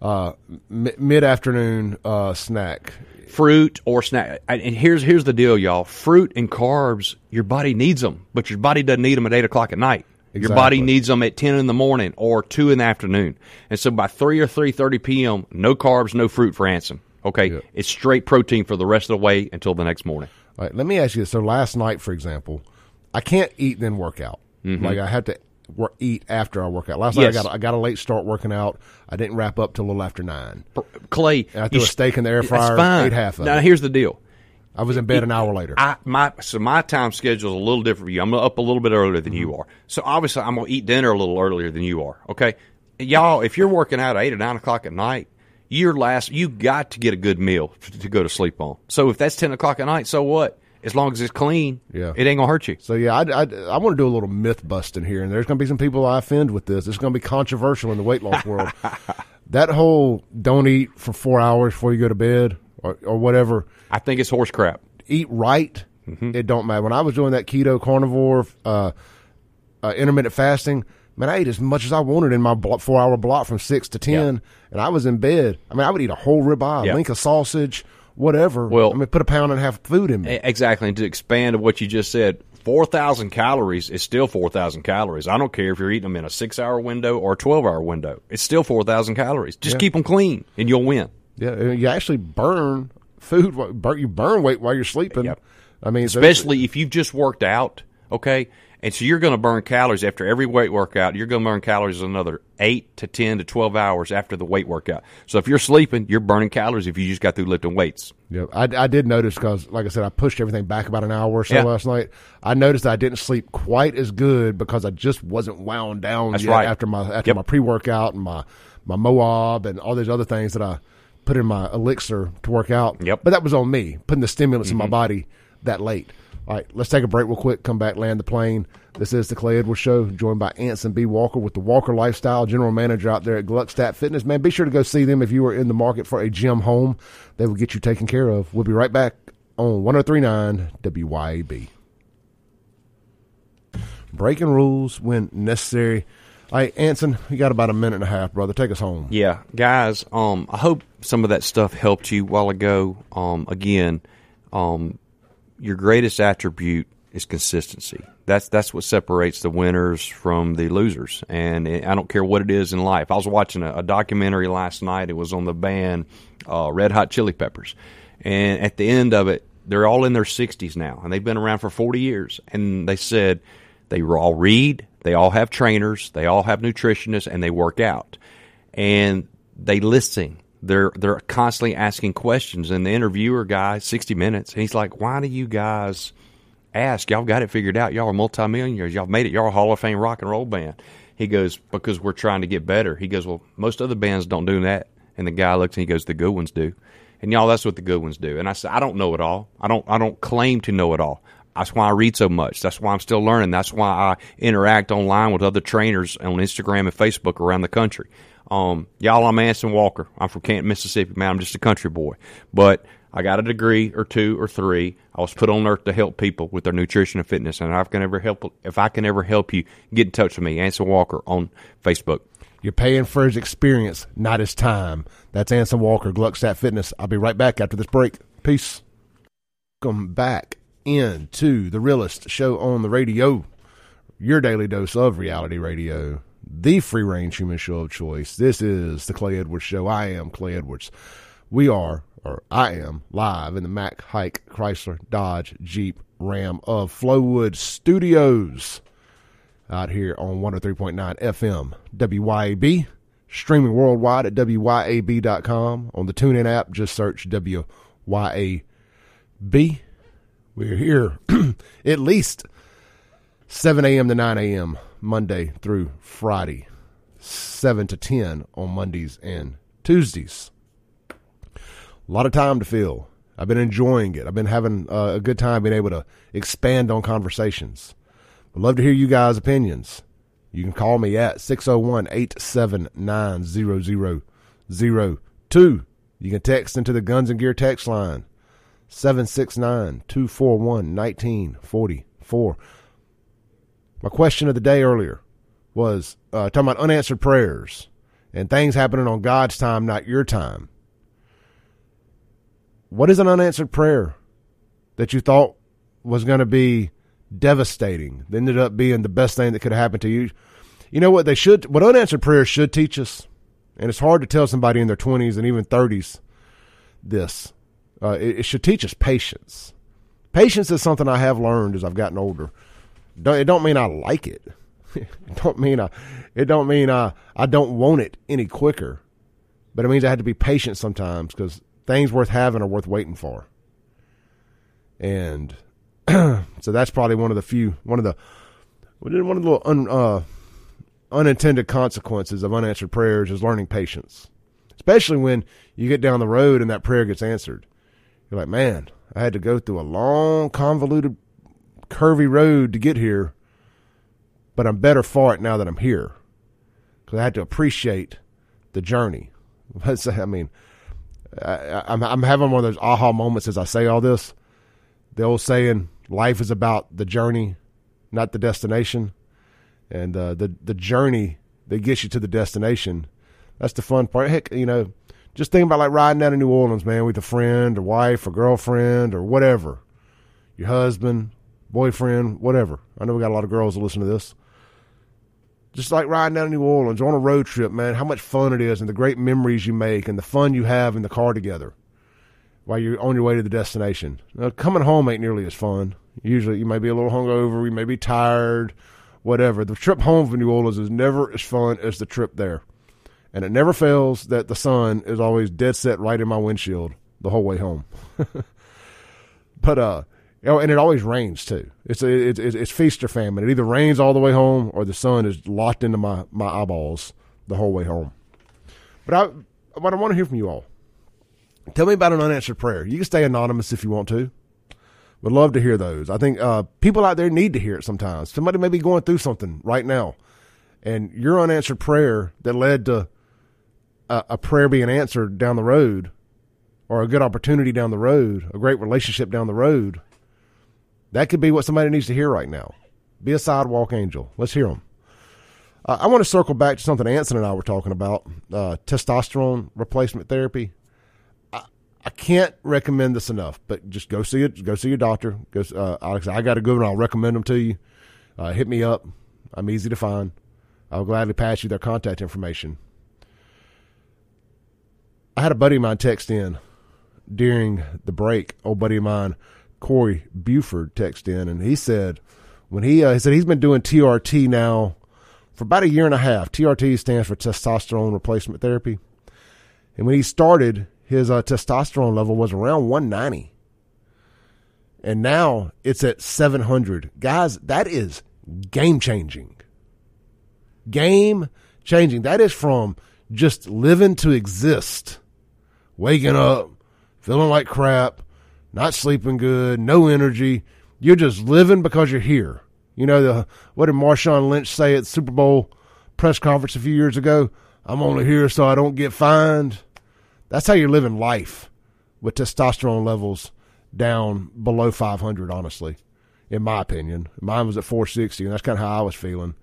Uh, m- mid afternoon uh, snack. fruit or snack. And and here's here's the deal, y'all. Fruit and carbs, your body needs them, but your body doesn't need them at eight o'clock at night. Exactly. Your body needs them at ten in the morning or two in the afternoon. And so by three or three thirty p.m., no carbs, no fruit for Anson. Okay, Yeah. it's straight protein for the rest of the way until the next morning. All right, let me ask you this. So last night, for example, I can't eat then work out. Like I had to wor- eat after I work out. Last Mm-hmm. Yes. night I got I got a late start working out. I didn't wrap up till a little after nine. Clay, And I threw you a steak in the air fryer, fine. ate half of now it. here's the deal. I was in bed an hour later. I my so my time schedule is a little different for you. I'm up a little bit earlier than you are. So obviously I'm gonna eat dinner a little earlier than you are. Okay, y'all, if you're working out at eight or nine o'clock at night, your last you got to get a good meal to, go to sleep on. So if that's ten o'clock at night, so what? As long as it's clean, Yeah. it ain't gonna hurt you. So yeah, I, I, I want to do a little myth busting here, and there's going to be some people I offend with this. It's going to be controversial in the weight loss world. [LAUGHS] that whole don't eat for four hours before you go to bed or, or whatever. I think it's horse crap. Eat right. It don't matter. When I was doing that keto carnivore, uh, uh, intermittent fasting, man, I ate as much as I wanted in my four hour block from six to ten, and I was in bed. I mean, I would eat a whole ribeye, Yeah. a link of sausage, whatever. Well- I mean, put a pound and a half of food in me. Exactly. And to expand on what you just said, 4,000 calories is still 4,000 calories. I don't care if you're eating them in a six hour window or a 12 hour window. It's still 4,000 calories. Just Yeah. keep them clean and you'll win. Yeah, you actually burn food. you burn weight while you're sleeping. Yep. I mean, Especially if you've just worked out, okay? And so you're going to burn calories after every weight workout. You're going to burn calories another 8 to 10 to 12 hours after the weight workout. So if you're sleeping, you're burning calories if you just got through lifting weights. Yeah, I, I did notice because, like I said, I pushed everything back about an hour or so Yeah. last night. I noticed I didn't sleep quite as good because I just wasn't wound down That's yet right. after my after Yep. my pre workout and my my Moab and all these other things that I put in my elixir to work out. Yep. Mm-hmm. But that was on me putting the stimulants in my body that late. All right, let's take a break real quick. Come back, land the plane. This is the Clay Edwards Show, joined by Anson B. Walker with the Walker Lifestyle General Manager out there at Gluckstadt Fitness. Man, be sure to go see them if you are in the market for a gym home. They will get you taken care of. We'll be right back on 1039 WYAB. Breaking rules when necessary. All right, Anson, you got about a minute and a half, brother. Take us home. Yeah, guys. Um, I hope some of that stuff helped you while ago. Um, again, um, your greatest attribute is consistency. That's that's what separates the winners from the losers. And I don't care what it is in life. I was watching a, a documentary last night. It was on the band uh, Red Hot Chili Peppers, and at the end of it, they're all in their sixties now, and they've been around for forty years. And they said they all read, they all have trainers, they all have nutritionists, and they work out and they listen. They're they're constantly asking questions. And the interviewer guy, sixty minutes, he's like, "Why do you guys ask? Y'all got it figured out. Y'all are multimillionaires. Y'all made it. Y'all a Hall of Fame rock and roll band." He goes, "Because we're trying to get better." He goes, "Well, most other bands don't do that." And the guy looks and he goes, "The good ones do." And y'all, that's what the good ones do. And I said, "I don't know it all. I don't. I don't claim to know it all." That's why I read so much. That's why I'm still learning. That's why I interact online with other trainers on Instagram and Facebook around the country. Um, y'all, I'm Anson Walker. I'm from Canton, Mississippi. Man, I'm just a country boy. But I got a degree or two or three. I was put on earth to help people with their nutrition and fitness, and if I can ever help, if I can ever help you, get in touch with me, Anson Walker on Facebook. You're paying for his experience, not his time. That's Anson Walker, Gluckstadt Fitness. I'll be right back after this break. Peace. Welcome back into the realest show on the radio, your daily dose of reality radio, the free range human show of choice. This is the Clay Edwards Show. I am Clay Edwards. We are, or I am, live in the Mac Haik Chrysler Dodge Jeep Ram of Flowood Studios out here on 103.9 FM WYAB, streaming worldwide at WYAB.com. On the TuneIn app, just search WYAB. We're here [CLEARS THROAT] at least 7 a.m. to 9 a.m. Monday through Friday, 7 to 10 on Mondays and Tuesdays. A lot of time to fill. I've been enjoying it. I've been having uh, a good time being able to expand on conversations. I'd love to hear you guys' opinions. You can call me at 601 879 0002. You can text into the Guns and Gear text line 769 241 1944. My question of the day earlier was uh, talking about unanswered prayers and things happening on God's time, not your time. What is an unanswered prayer that you thought was going to be devastating. That ended up being the best thing that could have happened to you. You know what they should, what unanswered prayers should teach us, and it's hard to tell somebody in their twenties and even thirties this. Uh, it, it, should teach us patience. Patience is something I have learned as I've gotten older. Don't, it don't mean I like it. [LAUGHS] it don't mean I. It don't mean I. I don't want it any quicker. But it means I had to be patient sometimes because things worth having are worth waiting for. And [CLEARS THROAT] so that's probably one of the few, one of the, one of the little un, uh, unintended consequences of unanswered prayers is learning patience, especially when you get down the road and that prayer gets answered. You're like, man, I had to go through a long, convoluted, curvy road to get here, but I'm better for it now that I'm here because I had to appreciate the journey. [LAUGHS] I mean, I, I'm, I'm having one of those aha moments as I say all this. The old saying, life is about the journey, not the destination. And uh, the the journey that gets you to the destination, that's the fun part. Heck, you know, just think about like riding down to New Orleans, man, with a friend or wife or girlfriend or whatever, your husband, boyfriend, whatever. I know we got a lot of girls that listen to this. Just like riding down to New Orleans on a road trip, man, how much fun it is and the great memories you make and the fun you have in the car together while you're on your way to the destination. Now, coming home ain't nearly as fun. Usually, you may be a little hungover, you may be tired, whatever. The trip home from New Orleans is never as fun as the trip there, and it never fails that the sun is always dead set right in my windshield the whole way home. [LAUGHS] but uh, know, and it always rains too. It's it's it's feast or famine. It either rains all the way home or the sun is locked into my my eyeballs the whole way home. But I, but I want to hear from you all. Tell me about an unanswered prayer. You can stay anonymous if you want to. Would love to hear those. I think uh, people out there need to hear it sometimes. Somebody may be going through something right now, and your unanswered prayer that led to a, a prayer being answered down the road, or a good opportunity down the road, a great relationship down the road, that could be what somebody needs to hear right now. Be a sidewalk angel. Let's hear them. Uh, I want to circle back to something Anson and I were talking about uh, testosterone replacement therapy. I can't recommend this enough, but just go see it. Go see your doctor. Go, uh, Alex, I got a good one. I'll recommend them to you. Uh, hit me up. I'm easy to find. I'll gladly pass you their contact information. I had a buddy of mine text in during the break. Old buddy of mine, Corey Buford, text in, and he said when he uh, he said he's been doing TRT now for about a year and a half. TRT stands for testosterone replacement therapy, and when he started, his uh, testosterone level was around 190. And now it's at 700. Guys, that is game changing. Game changing. That is from just living to exist, waking up, feeling like crap, not sleeping good, no energy. You're just living because you're here. You know, the, what did Marshawn Lynch say at the Super Bowl press conference a few years ago? I'm only here so I don't get fined. That's how you're living life. with testosterone levels down below 500, honestly, in my opinion. Mine was at 460, and that's kind of how I was feeling.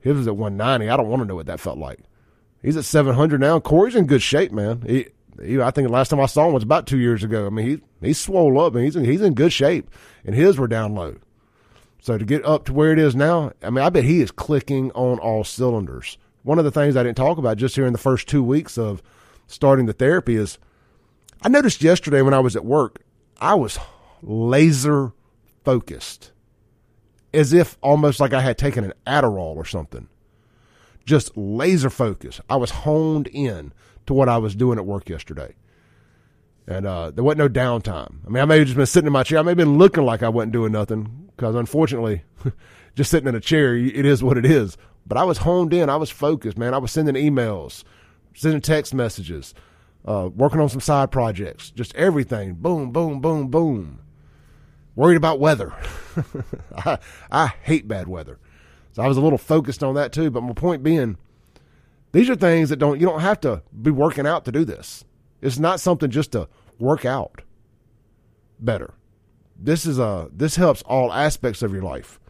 His was at 190. I don't want to know what that felt like. He's at 700 now. Corey's in good shape, man. He, I think the last time I saw him was about two years ago. I mean, he he's swole up and he's in, he's in good shape, and his were down low. So to get up to where it is now, I mean, I bet he is clicking on all cylinders. One of the things I didn't talk about just here in the first two weeks of starting the therapy is I noticed yesterday when I was at work, I was laser focused, as if almost like I had taken an Adderall or something. Just laser focused. I was honed in to what I was doing at work yesterday. And uh, there wasn't no downtime. I mean, I may have just been sitting in my chair. I may have been looking like I wasn't doing nothing because, unfortunately, [LAUGHS] just sitting in a chair, it is what it is. But I was honed in. I was focused, man. I was sending emails, sending text messages, uh, working on some side projects, just everything. Boom, boom, boom, boom. Worried about weather. [LAUGHS] I, I hate bad weather. So I was a little focused on that too. But my point being, these are things that don't, you don't have to be working out to do this. It's not something just to work out better. This is a, this helps all aspects of your life.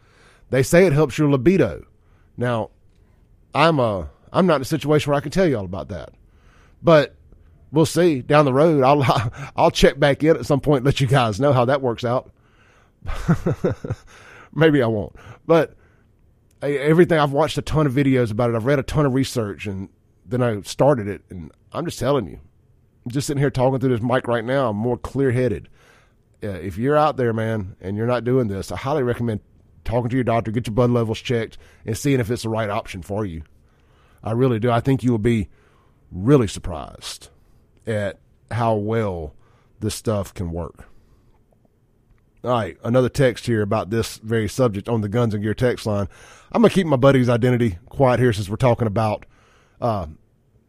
They say it helps your libido. Now, I'm a, I'm not in a situation where I can tell you all about that, but we'll see down the road. I'll [LAUGHS] I'll check back in at some point, and let you guys know how that works out. [LAUGHS] Maybe I won't, but everything I've watched a ton of videos about it. I've read a ton of research, and then I started it, and I'm just telling you, I'm just sitting here talking through this mic right now. I'm more clear headed. Uh, if you're out there, man, and you're not doing this, I highly recommend talking to your doctor, get your blood levels checked, and seeing if it's the right option for you. I really do. I think you will be really surprised at how well this stuff can work. All right, another text here about this very subject on the Guns and Gear text line. I'm gonna keep my buddy's identity quiet here since we're talking about uh,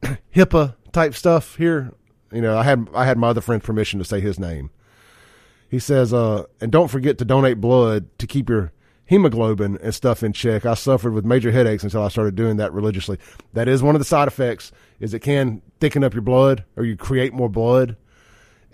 [CLEARS THROAT] HIPAA type stuff here. You know, I had I had my other friend's permission to say his name. He says, uh, and don't forget to donate blood to keep your hemoglobin and stuff in check. I suffered with major headaches until I started doing that religiously. That is one of the side effects is it can thicken up your blood or you create more blood.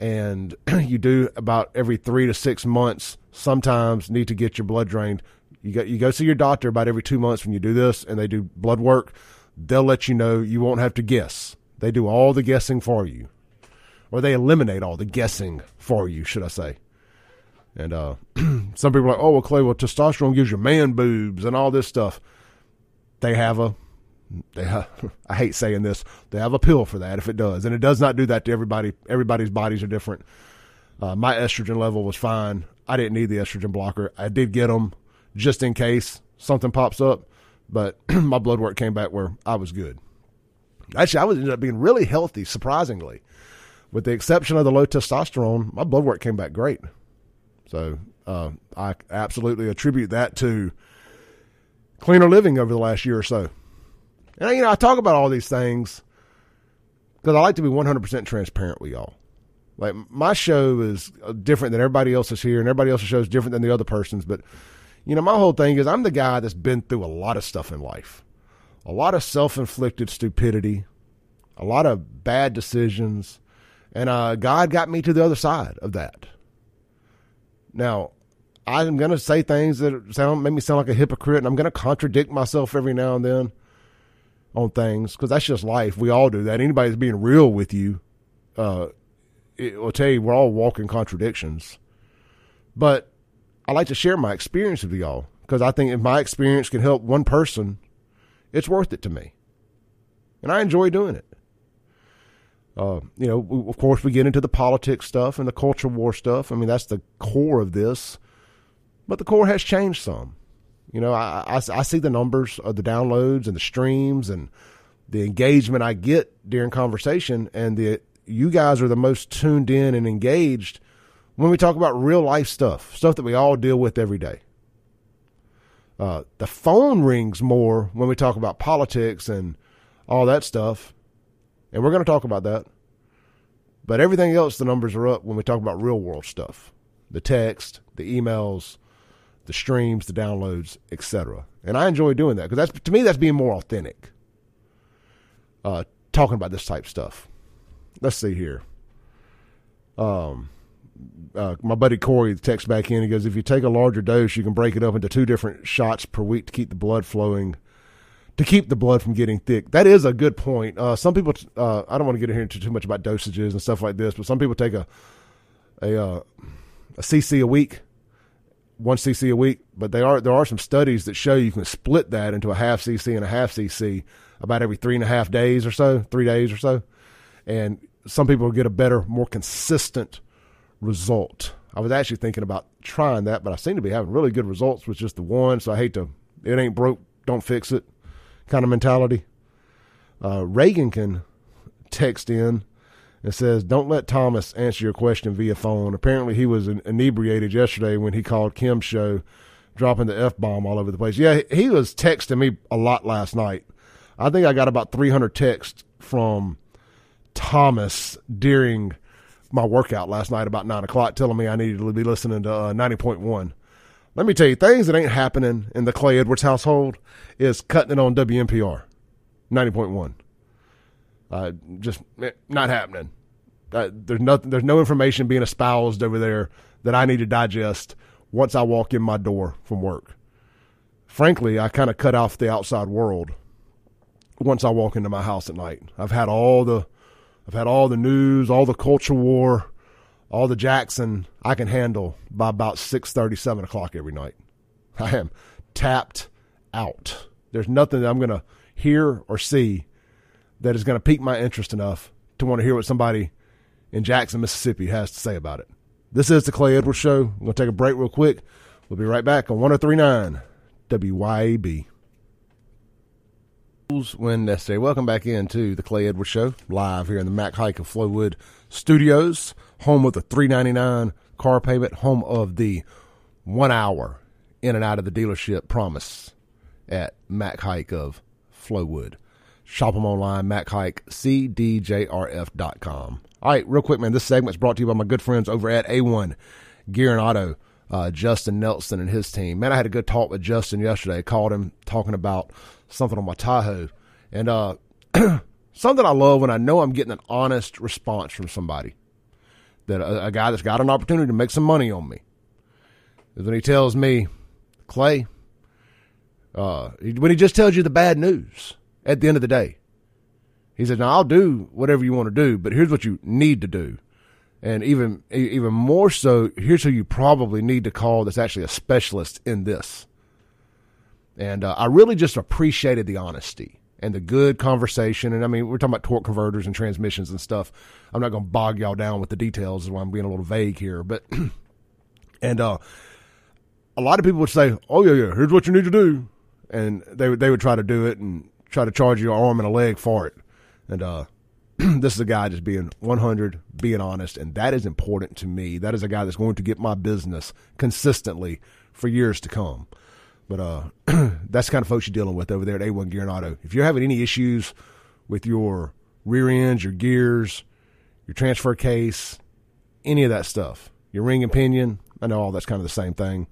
And [CLEARS THROAT] you do about every three to six months sometimes need to get your blood drained. You go, you go see your doctor about every two months when you do this and they do blood work. They'll let you know you won't have to guess. They do all the guessing for you or they eliminate all the guessing for you, should I say. And uh, [CLEARS THROAT] some people are like, oh, well, Clay, well, testosterone gives you man boobs and all this stuff. They have a, they have, [LAUGHS] I hate saying this, they have a pill for that if it does. And it does not do that to everybody. Everybody's bodies are different. Uh, my estrogen level was fine. I didn't need the estrogen blocker. I did get them just in case something pops up, but [CLEARS THROAT] my blood work came back where I was good. Actually, I was ended up being really healthy, surprisingly. With the exception of the low testosterone, my blood work came back great. So uh, I absolutely attribute that to cleaner living over the last year or so. And you know, I talk about all these things because I like to be 100% transparent with y'all. Like my show is uh, different than everybody else's here, and everybody else's show is different than the other person's. But you know, my whole thing is I'm the guy that's been through a lot of stuff in life, a lot of self-inflicted stupidity, a lot of bad decisions, and uh, God got me to the other side of that. Now, I'm going to say things that sound make me sound like a hypocrite, and I'm going to contradict myself every now and then on things because that's just life. We all do that. Anybody that's being real with you, uh, it will tell you we're all walking contradictions. But I like to share my experience with y'all because I think if my experience can help one person, it's worth it to me, and I enjoy doing it. Uh, you know, we, of course, we get into the politics stuff and the culture war stuff. I mean, that's the core of this. But the core has changed some. You know, I, I, I see the numbers of the downloads and the streams and the engagement I get during conversation, and the you guys are the most tuned in and engaged when we talk about real life stuff, stuff that we all deal with every day. Uh, the phone rings more when we talk about politics and all that stuff and we're going to talk about that. But everything else, the numbers are up when we talk about real world stuff the text, the emails, the streams, the downloads, etc. And I enjoy doing that because that's to me that's being more authentic. Uh, talking about this type stuff. Let's see here. Um, uh, my buddy Corey texts back in. He goes, "If you take a larger dose, you can break it up into two different shots per week to keep the blood flowing, to keep the blood from getting thick." That is a good point. Uh, some people, uh, I don't want to get into too much about dosages and stuff like this, but some people take a a uh, a cc a week, one cc a week. But there are there are some studies that show you can split that into a half cc and a half cc about every three and a half days or so, three days or so, and some people get a better, more consistent result. I was actually thinking about trying that, but I seem to be having really good results with just the one. So I hate to, it ain't broke, don't fix it kind of mentality. Uh, Reagan can text in and says, Don't let Thomas answer your question via phone. Apparently, he was inebriated yesterday when he called Kim's show, dropping the F bomb all over the place. Yeah, he was texting me a lot last night. I think I got about 300 texts from Thomas during my workout last night about nine o'clock, telling me I needed to be listening to uh, ninety point one. Let me tell you, things that ain't happening in the Clay Edwards household is cutting it on point one. Uh, just eh, not happening. Uh, there's nothing. There's no information being espoused over there that I need to digest once I walk in my door from work. Frankly, I kind of cut off the outside world once I walk into my house at night. I've had all the I've had all the news, all the culture war, all the Jackson I can handle by about six thirty, seven o'clock every night. I am tapped out. There's nothing that I'm to hear or see that is going to pique my interest enough to want to hear what somebody in Jackson, Mississippi has to say about it. This is the Clay Edwards Show. I'm going to take a break real quick. We'll be right back on 1039 WYAB when necessary. Welcome back into the Clay Edwards Show, live here in the Mac Haik of Flowood Studios, home of the three ninety nine car payment, home of the one hour in and out of the dealership promise at Mac Haik of Flowood. Shop them online, MacHaikCDJRF.com. All right, real quick, man. This segment is brought to you by my good friends over at A1 Gear and Auto, uh, Justin Nelson and his team. Man, I had a good talk with Justin yesterday. I called him talking about something on my Tahoe. And uh, [CLEARS THROAT] something I love when I know I'm getting an honest response from somebody. That a, a, guy that's got an opportunity to make some money on me is when he tells me, Clay, uh, when he just tells you the bad news at the end of the day. He says, "Now I'll do whatever you want to do, but here's what you need to do." And even even more so, here's who you probably need to call that's actually a specialist in this. And uh, I really just appreciated the honesty and the good conversation. And I mean, we're talking about torque converters and transmissions and stuff. I'm not going to bog y'all down with the details, is why I'm being a little vague here. But, [CLEARS THROAT] and uh, a lot of people would say, oh, yeah, yeah, here's what you need to do. And they would, they would try to do it and try to charge you an arm and a leg for it. And uh, [CLEARS THROAT] this is a guy just being 100, being honest. And that is important to me. That is a guy that's going to get my business consistently for years to come. But uh, [CLEARS THROAT] that's the kind of folks you're dealing with over there at A1 Gear and Auto. If you're having any issues with your rear ends, your gears, your transfer case, any of that stuff, your ring and pinion, I know all that's kind of the same thing,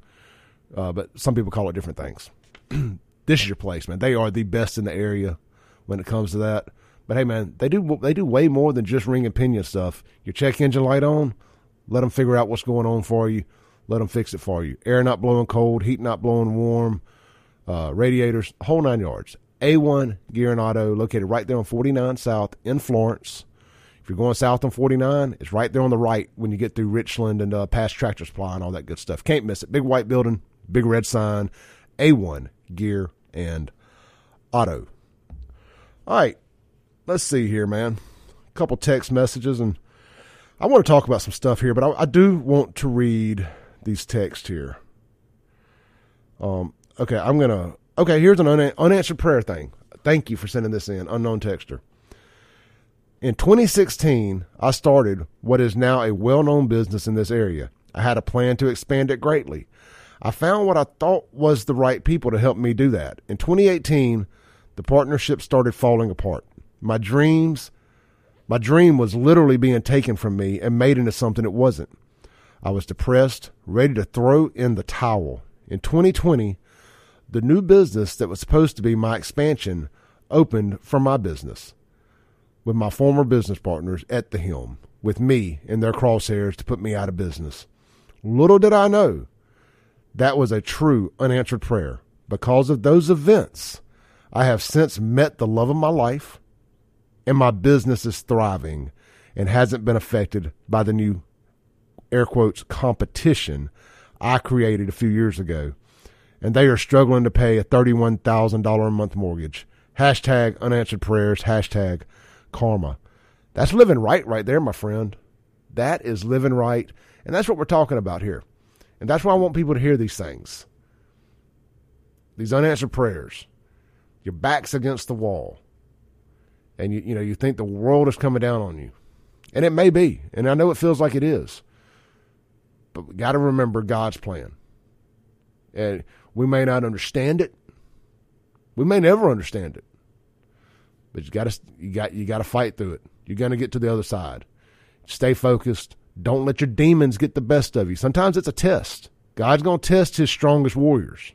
uh, but some people call it different things. [CLEARS THROAT] this is your place, man. They are the best in the area when it comes to that. But hey, man, they do they do way more than just ring and pinion stuff. Your check engine light on, let them figure out what's going on for you. Let them fix it for you. Air not blowing cold, heat not blowing warm, uh, radiators, whole nine yards. A1 Gear and Auto, located right there on 49 South in Florence. If you're going south on 49, it's right there on the right when you get through Richland and uh, past Tractor Supply and all that good stuff. Can't miss it. Big white building, big red sign. A1 Gear and Auto. All right, let's see here, man. A couple text messages, and I want to talk about some stuff here, but I, I do want to read these texts here. Um, okay, I'm gonna. Okay, here's an una- unanswered prayer thing. Thank you for sending this in, unknown texter. In 2016, I started what is now a well known business in this area. I had a plan to expand it greatly. I found what I thought was the right people to help me do that. In 2018, the partnership started falling apart. My dreams, my dream was literally being taken from me and made into something it wasn't. I was depressed, ready to throw in the towel. In 2020, the new business that was supposed to be my expansion opened for my business with my former business partners at the helm. with me in their crosshairs to put me out of business. Little did I know that was a true unanswered prayer. Because of those events, I have since met the love of my life, and my business is thriving and hasn't been affected by the new air quotes competition I created a few years ago. And they are struggling to pay a $31,000 a month mortgage. Hashtag unanswered prayers, hashtag karma. That's living right right there, my friend. That is living right. And that's what we're talking about here. And that's why I want people to hear these things. These unanswered prayers. Your back's against the wall. And you you know, you think the world is coming down on you. And it may be. And I know it feels like it is. But we got to remember God's plan. And we may not understand it. We may never understand it. But you got to you got you got to fight through it. You're going to get to the other side. Stay focused. Don't let your demons get the best of you. Sometimes it's a test. God's going to test his strongest warriors.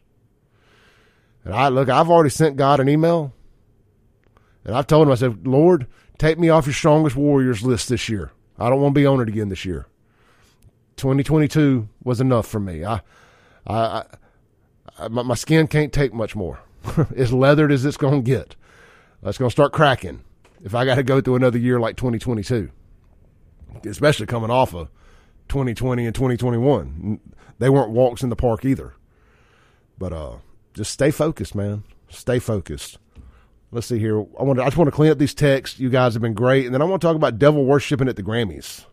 And I look, I've already sent God an email. And I've told him, I said, Lord, take me off your strongest warriors list this year. I don't want to be on it again this year. 2022 was enough for me. I, I, I my, my skin can't take much more. [LAUGHS] as leathered as it's going to get. It's going to start cracking if I got to go through another year like 2022, especially coming off of 2020 and 2021. They weren't walks in the park either. But uh, just stay focused, man. Stay focused. Let's see here. I want to, I just want to clean up these texts. You guys have been great, and then I want to talk about devil worshiping at the Grammys.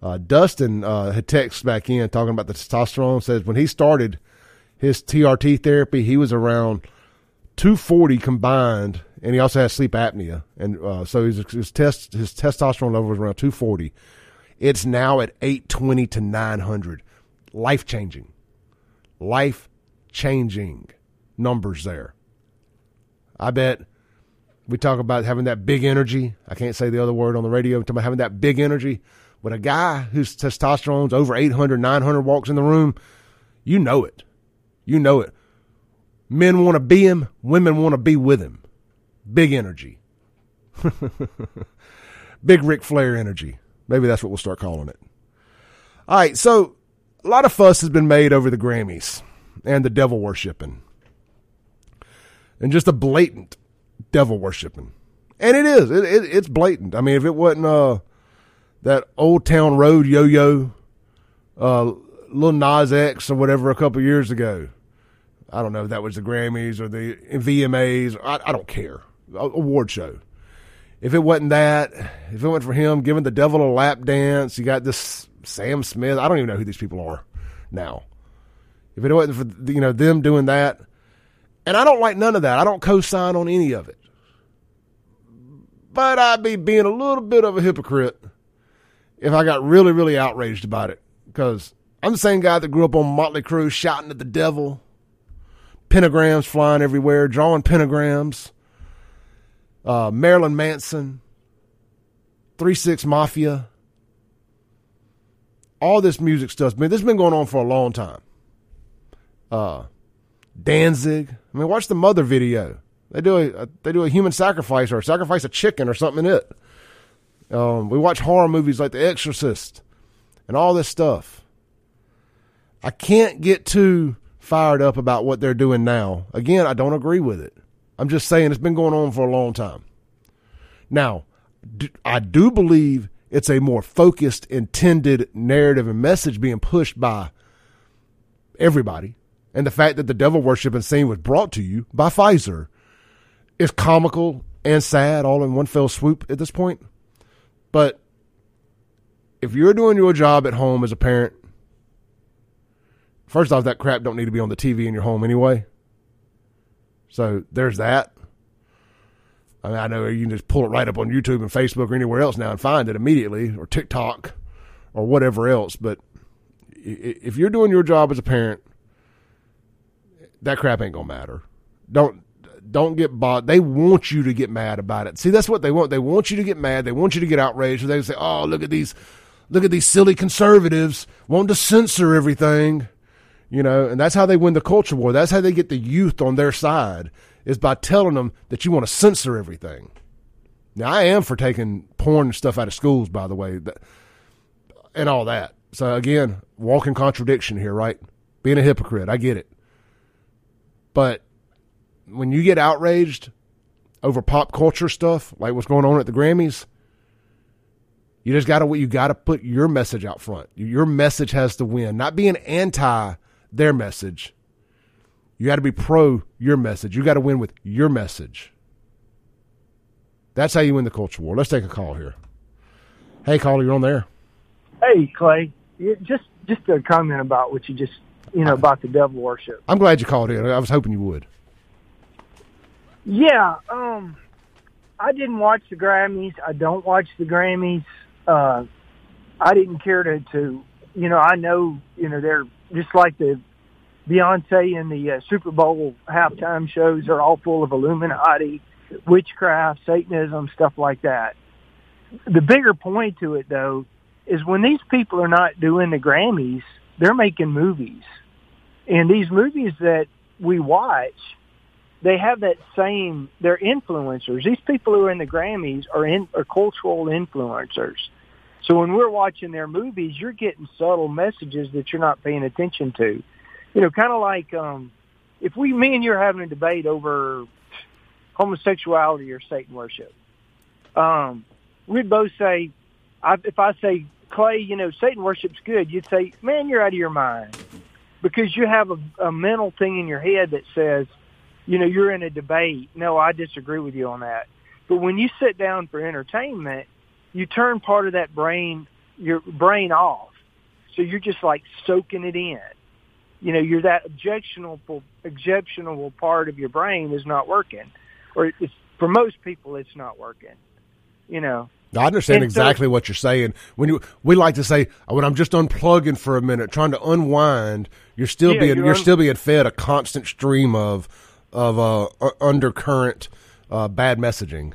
Uh, Dustin uh, had texted back in talking about the testosterone. Says when he started his TRT therapy, he was around 240 combined, and he also has sleep apnea, and uh, so his, his test his testosterone level was around 240. It's now at 820 to 900. Life changing, life changing numbers there. I bet we talk about having that big energy. I can't say the other word on the radio. Talking about having that big energy. When a guy whose testosterone's over 800, 900 walks in the room, you know it. You know it. Men want to be him, women want to be with him. Big energy. [LAUGHS] Big Ric Flair energy. Maybe that's what we'll start calling it. All right, so a lot of fuss has been made over the Grammys and the devil worshiping. And just a blatant devil worshiping. And it is. It, it, it's blatant. I mean, if it wasn't uh, that Old Town Road yo yo, uh, Lil Nas X or whatever a couple years ago, I don't know if that was the Grammys or the VMAs. I, I don't care. Award show. If it wasn't that, if it went for him giving the devil a lap dance, you got this Sam Smith. I don't even know who these people are now. If it wasn't for you know them doing that, and I don't like none of that. I don't co-sign on any of it. But I'd be being a little bit of a hypocrite if I got really, really outraged about it. Because I'm the same guy that grew up on Motley Crue shouting at the devil pentagrams flying everywhere, drawing pentagrams. Uh, Marilyn Manson, Three Six Mafia, all this music stuff. Man, this has been going on for a long time. Uh, Danzig. I mean, watch the Mother video. They do a they do a human sacrifice or sacrifice a chicken or something in it. Um, we watch horror movies like The Exorcist and all this stuff. I can't get too fired up about what they're doing now. Again, I don't agree with it. I'm just saying it's been going on for a long time. Now, I do believe it's a more focused, intended narrative and message being pushed by everybody. And the fact that the devil worship and scene was brought to you by Pfizer is comical and sad all in one fell swoop at this point. But if you're doing your job at home as a parent First off, that crap don't need to be on the TV in your home anyway. So there's that. I mean, I know you can just pull it right up on YouTube and Facebook or anywhere else now and find it immediately, or TikTok, or whatever else. But if you're doing your job as a parent, that crap ain't gonna matter. Don't don't get bought. They want you to get mad about it. See, that's what they want. They want you to get mad. They want you to get outraged. They say, "Oh, look at these, look at these silly conservatives wanting to censor everything." You know, and that's how they win the culture war. That's how they get the youth on their side is by telling them that you want to censor everything. Now I am for taking porn and stuff out of schools, by the way, and all that. So again, walking contradiction here, right? Being a hypocrite, I get it. But when you get outraged over pop culture stuff, like what's going on at the Grammys, you just gotta you gotta put your message out front. Your message has to win, not being anti their message. You got to be pro your message. You got to win with your message. That's how you win the culture war. Let's take a call here. Hey, caller, you're on there. Hey, Clay. Just just a comment about what you just you know about the devil worship. I'm glad you called in. I was hoping you would. Yeah, um, I didn't watch the Grammys. I don't watch the Grammys. Uh, I didn't care to, to, you know, I know, you know, they're just like the Beyonce and the uh, Super Bowl halftime shows are all full of Illuminati, witchcraft, Satanism, stuff like that. The bigger point to it, though, is when these people are not doing the Grammys, they're making movies. And these movies that we watch, they have that same, they're influencers. These people who are in the Grammys are, in, are cultural influencers. So when we're watching their movies, you're getting subtle messages that you're not paying attention to. You know, kind of like um, if we, me and you are having a debate over homosexuality or Satan worship, um, we'd both say, I, if I say, Clay, you know, Satan worship's good, you'd say, man, you're out of your mind. Because you have a, a mental thing in your head that says, you know, you're in a debate. No, I disagree with you on that. But when you sit down for entertainment, you turn part of that brain, your brain off. So you're just like soaking it in. You know, you're that objectionable, objectionable part of your brain is not working, or it's for most people, it's not working. You know. I understand and exactly so, what you're saying. When you, we like to say, when I'm just unplugging for a minute, trying to unwind, you're still yeah, being you're, you're un- still being fed a constant stream of of uh, undercurrent uh, bad messaging.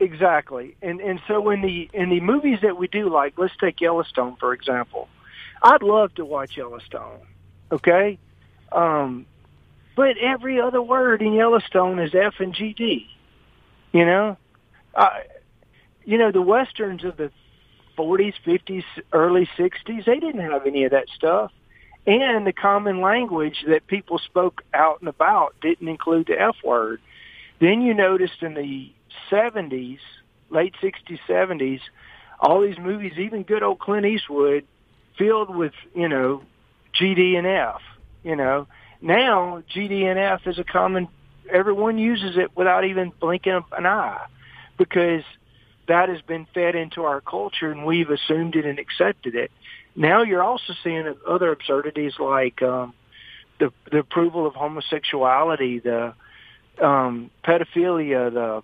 Exactly, and and so in the in the movies that we do, like let's take Yellowstone for example. I'd love to watch Yellowstone, okay, um, but every other word in Yellowstone is F and GD. You know, uh, you know the westerns of the 40s, 50s, early 60s, they didn't have any of that stuff. And the common language that people spoke out and about didn't include the F word. Then you noticed in the 70s, late 60s, 70s, all these movies, even good old Clint Eastwood, filled with, you know, GD and F, you know. Now, GD and F is a common, everyone uses it without even blinking an eye because that has been fed into our culture and we've assumed it and accepted it. Now you're also seeing other absurdities like um, the the approval of homosexuality, the um, pedophilia, the